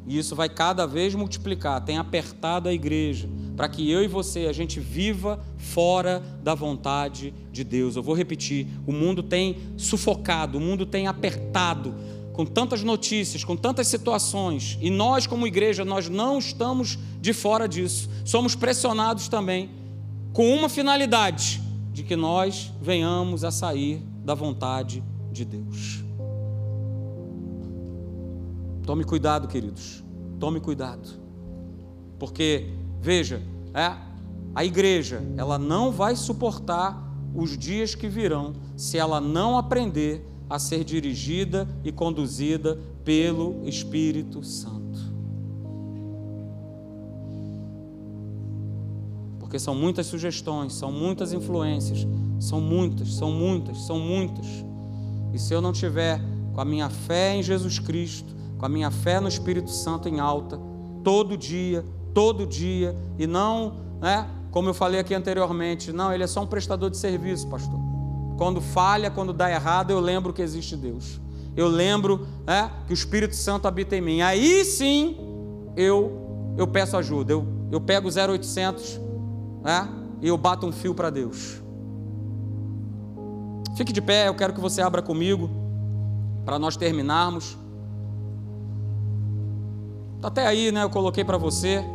e isso vai cada vez multiplicar, tem apertado a igreja para que eu e você a gente viva fora da vontade de Deus. Eu vou repetir, o mundo tem sufocado, o mundo tem apertado com tantas notícias, com tantas situações, e nós como igreja nós não estamos de fora disso. Somos pressionados também com uma finalidade, de que nós venhamos a sair da vontade de Deus. Tome cuidado, queridos. Tome cuidado. Porque Veja, é, a igreja, ela não vai suportar os dias que virão se ela não aprender a ser dirigida e conduzida pelo Espírito Santo. Porque são muitas sugestões, são muitas influências, são muitas, são muitas, são muitas. E se eu não tiver com a minha fé em Jesus Cristo, com a minha fé no Espírito Santo em alta, todo dia, todo dia e não, né, como eu falei aqui anteriormente, não, ele é só um prestador de serviço, pastor. Quando falha, quando dá errado, eu lembro que existe Deus. Eu lembro né, que o Espírito Santo habita em mim. Aí sim eu eu peço ajuda. Eu, eu pego 0800 né, e eu bato um fio para Deus. Fique de pé, eu quero que você abra comigo para nós terminarmos. Tá até aí, né? Eu coloquei para você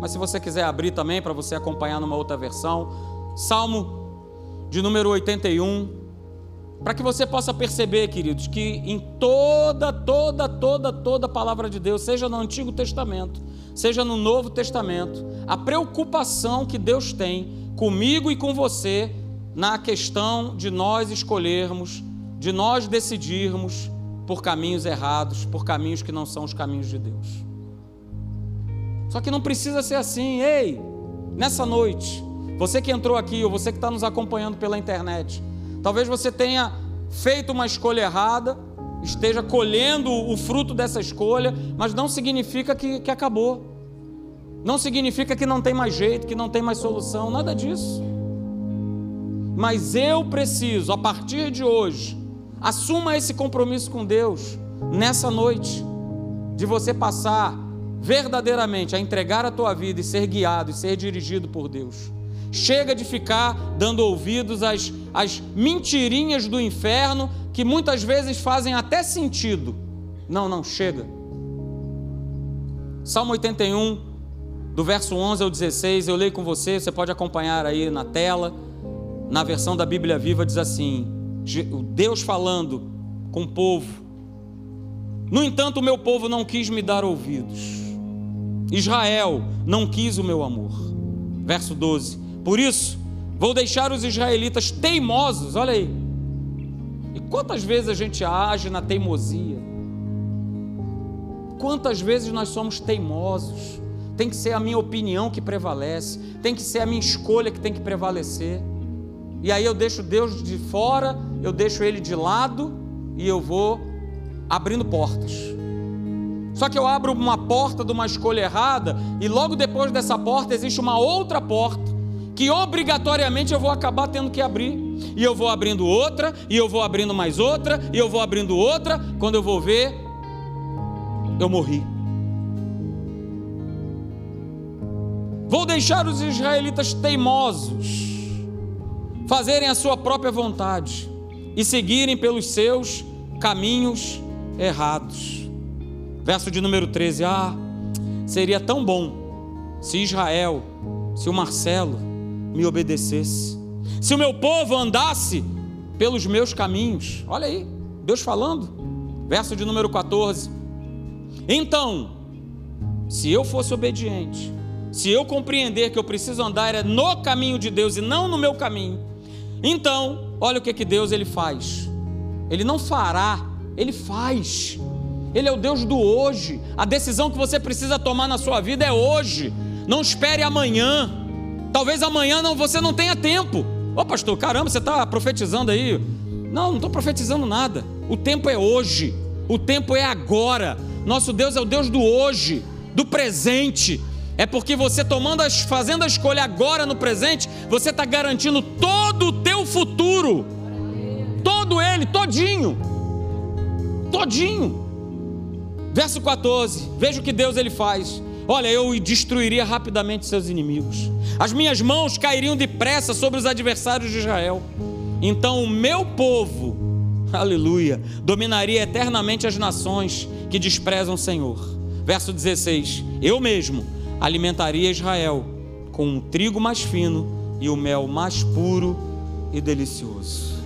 mas se você quiser abrir também para você acompanhar numa outra versão, Salmo de número 81, para que você possa perceber, queridos, que em toda, toda, toda, toda a palavra de Deus, seja no Antigo Testamento, seja no Novo Testamento, a preocupação que Deus tem comigo e com você na questão de nós escolhermos, de nós decidirmos por caminhos errados, por caminhos que não são os caminhos de Deus. Só que não precisa ser assim. Ei, nessa noite, você que entrou aqui ou você que está nos acompanhando pela internet, talvez você tenha feito uma escolha errada, esteja colhendo o fruto dessa escolha, mas não significa que, que acabou. Não significa que não tem mais jeito, que não tem mais solução, nada disso. Mas eu preciso, a partir de hoje, assuma esse compromisso com Deus nessa noite, de você passar verdadeiramente a entregar a tua vida e ser guiado e ser dirigido por Deus. Chega de ficar dando ouvidos às, às mentirinhas do inferno que muitas vezes fazem até sentido. Não, não, chega. Salmo 81, do verso 11 ao 16, eu leio com você, você pode acompanhar aí na tela. Na versão da Bíblia Viva diz assim: Deus falando com o povo. No entanto, o meu povo não quis me dar ouvidos Israel não quis o meu amor. Verso 12. Por isso, vou deixar os israelitas teimosos, olha aí. E quantas vezes a gente age na teimosia? Quantas vezes nós somos teimosos? Tem que ser a minha opinião que prevalece, tem que ser a minha escolha que tem que prevalecer. E aí eu deixo Deus de fora, eu deixo Ele de lado e eu vou abrindo portas. Só que eu abro uma porta de uma escolha errada e logo depois dessa porta existe uma outra porta que obrigatoriamente eu vou acabar tendo que abrir. e eu vou abrindo outra, e eu vou abrindo mais outra, e eu vou abrindo outra. Quando eu vou ver, eu morri. Vou deixar os israelitas teimosos fazerem a sua própria vontade e seguirem pelos seus caminhos errados. Verso de número 13: Ah, seria tão bom se Israel, se o Marcelo me obedecesse, se o meu povo andasse pelos meus caminhos. Olha aí, Deus falando. Verso de número 14: Então, se eu fosse obediente, se eu compreender que eu preciso andar no caminho de Deus e não no meu caminho, então, olha o que, que Deus ele faz. Ele não fará, ele faz. Ele é o Deus do hoje. A decisão que você precisa tomar na sua vida é hoje. Não espere amanhã. Talvez amanhã não, você não tenha tempo. Ô pastor, caramba, você está profetizando aí? Não, não estou profetizando nada. O tempo é hoje. O tempo é agora. Nosso Deus é o Deus do hoje, do presente. É porque você tomando as, fazendo a escolha agora no presente, você está garantindo todo o teu futuro. Todo ele, todinho. Todinho. Verso 14. Veja o que Deus ele faz. Olha, eu destruiria rapidamente seus inimigos. As minhas mãos cairiam depressa sobre os adversários de Israel. Então o meu povo, aleluia, dominaria eternamente as nações que desprezam o Senhor. Verso 16: Eu mesmo alimentaria Israel com um trigo mais fino e o mel mais puro e delicioso.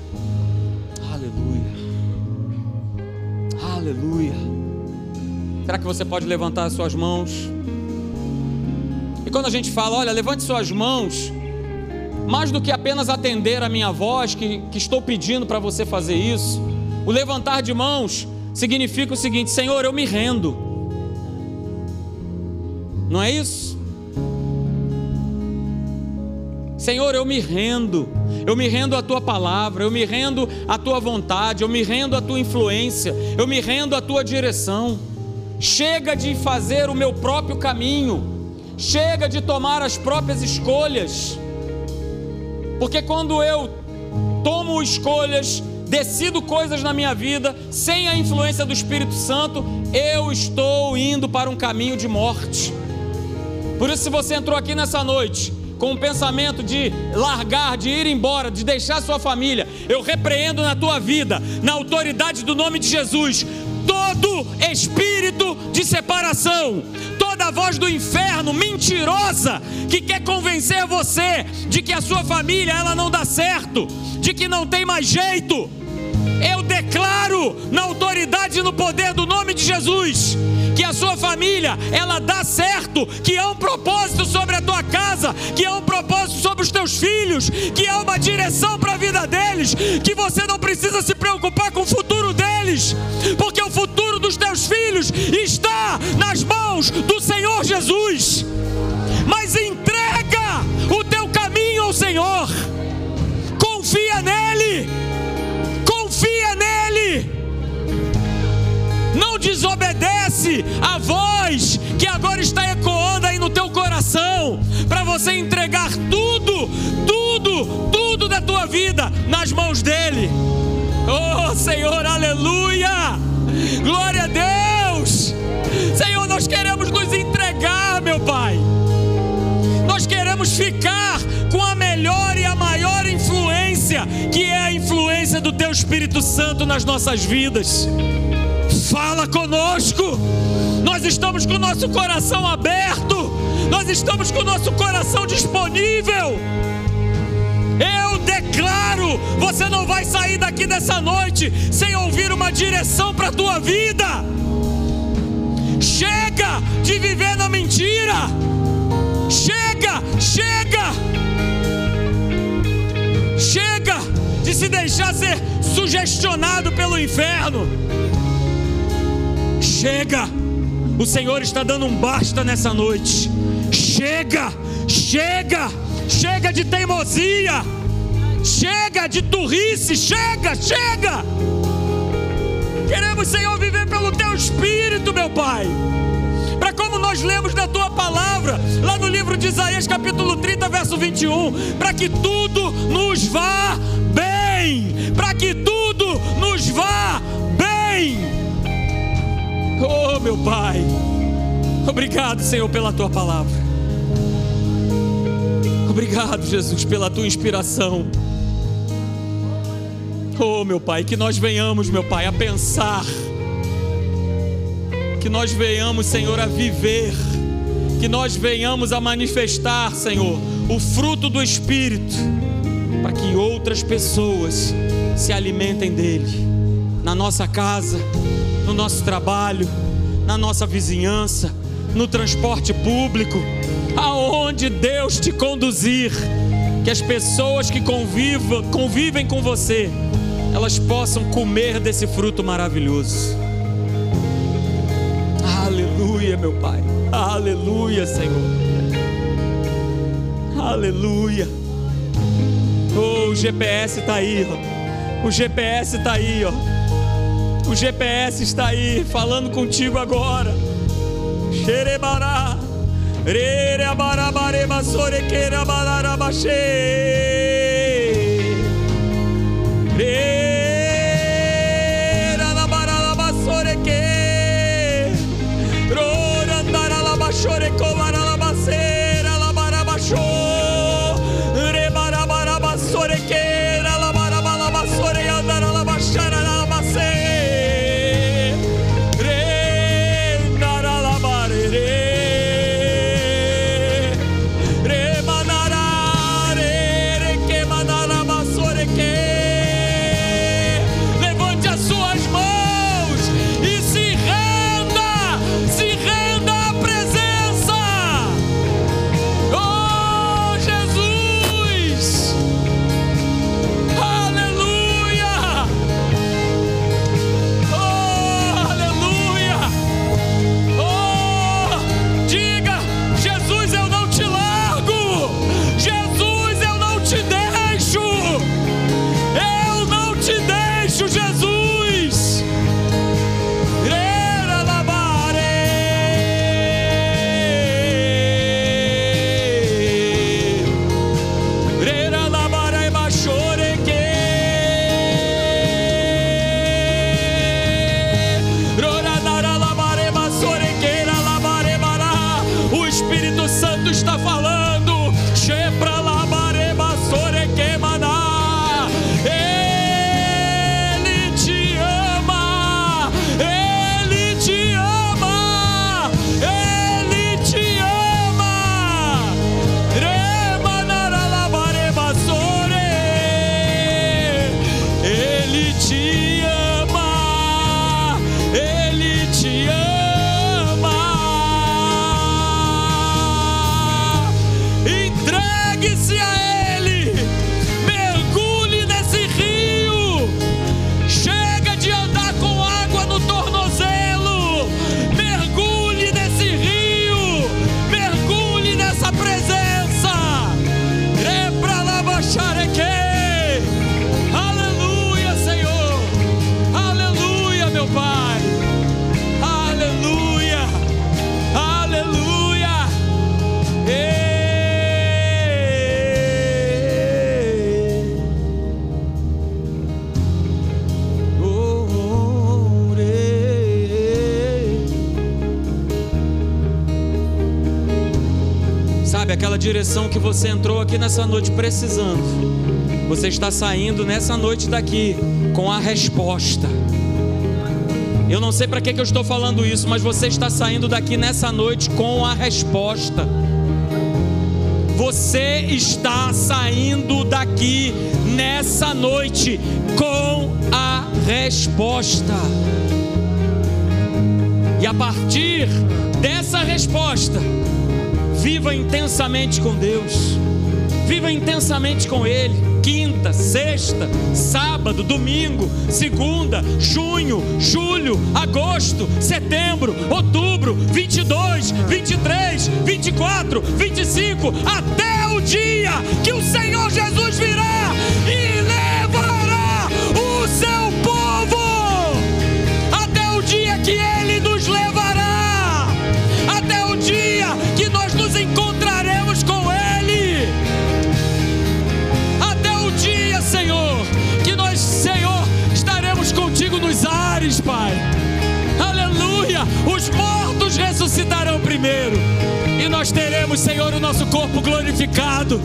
Aleluia. Aleluia. Será que você pode levantar as suas mãos? E quando a gente fala, olha, levante suas mãos, mais do que apenas atender a minha voz, que, que estou pedindo para você fazer isso, o levantar de mãos significa o seguinte: Senhor, eu me rendo. Não é isso? Senhor, eu me rendo, eu me rendo à tua palavra, eu me rendo à tua vontade, eu me rendo à tua influência, eu me rendo à tua direção. Chega de fazer o meu próprio caminho, chega de tomar as próprias escolhas, porque quando eu tomo escolhas, decido coisas na minha vida sem a influência do Espírito Santo, eu estou indo para um caminho de morte. Por isso, se você entrou aqui nessa noite com o pensamento de largar, de ir embora, de deixar sua família, eu repreendo na tua vida, na autoridade do nome de Jesus, todo espírito de separação, toda voz do inferno mentirosa que quer convencer você de que a sua família ela não dá certo, de que não tem mais jeito. Eu declaro na autoridade e no poder do nome de Jesus que a sua família ela dá certo, que há um propósito sobre a tua casa, que há um propósito sobre os teus filhos, que há uma direção para a vida deles, que você não precisa se preocupar com o futuro deles, porque o futuro dos teus filhos está nas mãos do Senhor Jesus. Mas entrega o teu caminho ao Senhor. Confia nele. Confia nele não desobedece a voz que agora está ecoando aí no teu coração, para você entregar tudo, tudo, tudo da tua vida nas mãos dele. Oh Senhor, aleluia! Glória a Deus! Senhor, nós queremos nos entregar, meu Pai. Nós queremos ficar com a melhor e a maior influência, que é a influência do Teu Espírito Santo nas nossas vidas fala conosco. Nós estamos com o nosso coração aberto, nós estamos com o nosso coração disponível. Eu declaro: você não vai sair daqui dessa noite sem ouvir uma direção para a tua vida. Chega de viver na mentira. Chega, chega. Chega de se deixar ser sugestionado pelo inferno. Chega! O Senhor está dando um basta nessa noite. Chega! Chega! Chega de teimosia! Chega de turrice! Chega! Chega! Queremos, Senhor, viver pelo Teu Espírito, meu Pai. Para como nós lemos na tua palavra, lá no livro de Isaías, capítulo 30, verso 21, para que tudo nos vá bem, para que tudo nos vá bem. Oh, meu Pai, obrigado, Senhor, pela tua palavra. Obrigado, Jesus, pela tua inspiração. Oh, meu Pai, que nós venhamos, meu Pai, a pensar, que nós venhamos, Senhor, a viver, que nós venhamos a manifestar, Senhor, o fruto do Espírito, para que outras pessoas se alimentem dele, na nossa casa, no nosso trabalho, na nossa vizinhança, no transporte público aonde Deus te conduzir, que as pessoas que convivam, convivem com você, elas possam comer desse fruto maravilhoso. Aleluia, meu Pai. Aleluia, Senhor. Aleluia. Oh, o GPS está aí, ó. O GPS está aí, ó. O GPS está aí falando contigo agora. Xerebará. Rere abarabare basore kera direção que você entrou aqui nessa noite precisando? Você está saindo nessa noite daqui com a resposta. Eu não sei para que, que eu estou falando isso, mas você está saindo daqui nessa noite com a resposta. Você está saindo daqui nessa noite com a resposta. E a partir dessa resposta, viva intensamente com Deus, viva intensamente com Ele. Quinta, sexta, sábado, domingo, segunda, junho, julho, agosto, setembro, outubro, 22, 23, 24, 25, até o dia que o Senhor Jesus virá e levará o seu povo. Até o dia que ele nos levará, primeiro. E nós teremos, Senhor, o nosso corpo glorificado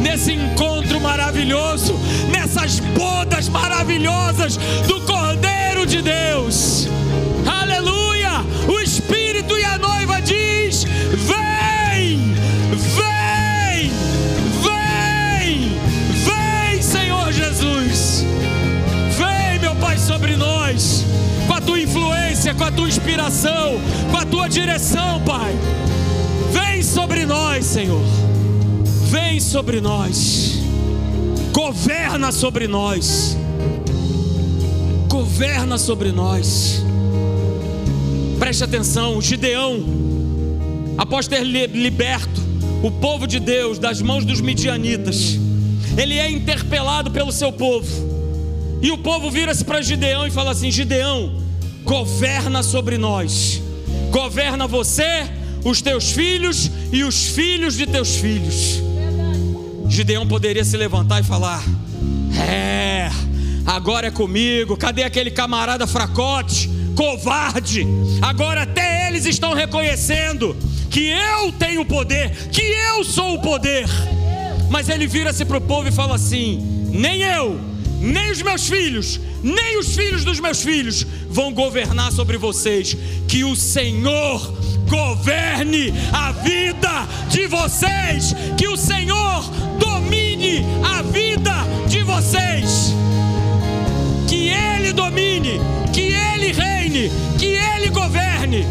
nesse encontro maravilhoso, nessas bodas maravilhosas do Cordeiro de Deus. Aleluia! O Espírito e a noiva diz: Vem! Vem! Vem! Vem, Senhor Jesus! Vem, meu Pai, sobre nós, com a tua influência, com a tua inspiração, com a tua direção, Pai. Vem sobre nós, Senhor. Vem sobre nós. Governa sobre nós. Governa sobre nós. Preste atenção, Gideão, após ter liberto o povo de Deus das mãos dos midianitas, ele é interpelado pelo seu povo. E o povo vira-se para Gideão e fala assim: Gideão, governa sobre nós, governa você, os teus filhos e os filhos de teus filhos. Gideão poderia se levantar e falar: É, agora é comigo. Cadê aquele camarada fracote? covarde. Agora até eles estão reconhecendo que eu tenho poder, que eu sou o poder. Mas ele vira-se para o povo e fala assim: nem eu, nem os meus filhos, nem os filhos dos meus filhos vão governar sobre vocês. Que o Senhor governe a vida de vocês. Que o Senhor domine a vida de vocês. Que Ele domine, que Ele reine, que Ele governe.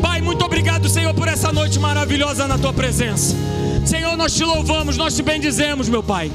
Pai, muito obrigado, Senhor, por essa noite maravilhosa na tua presença. Senhor, nós te louvamos, nós te bendizemos, meu Pai.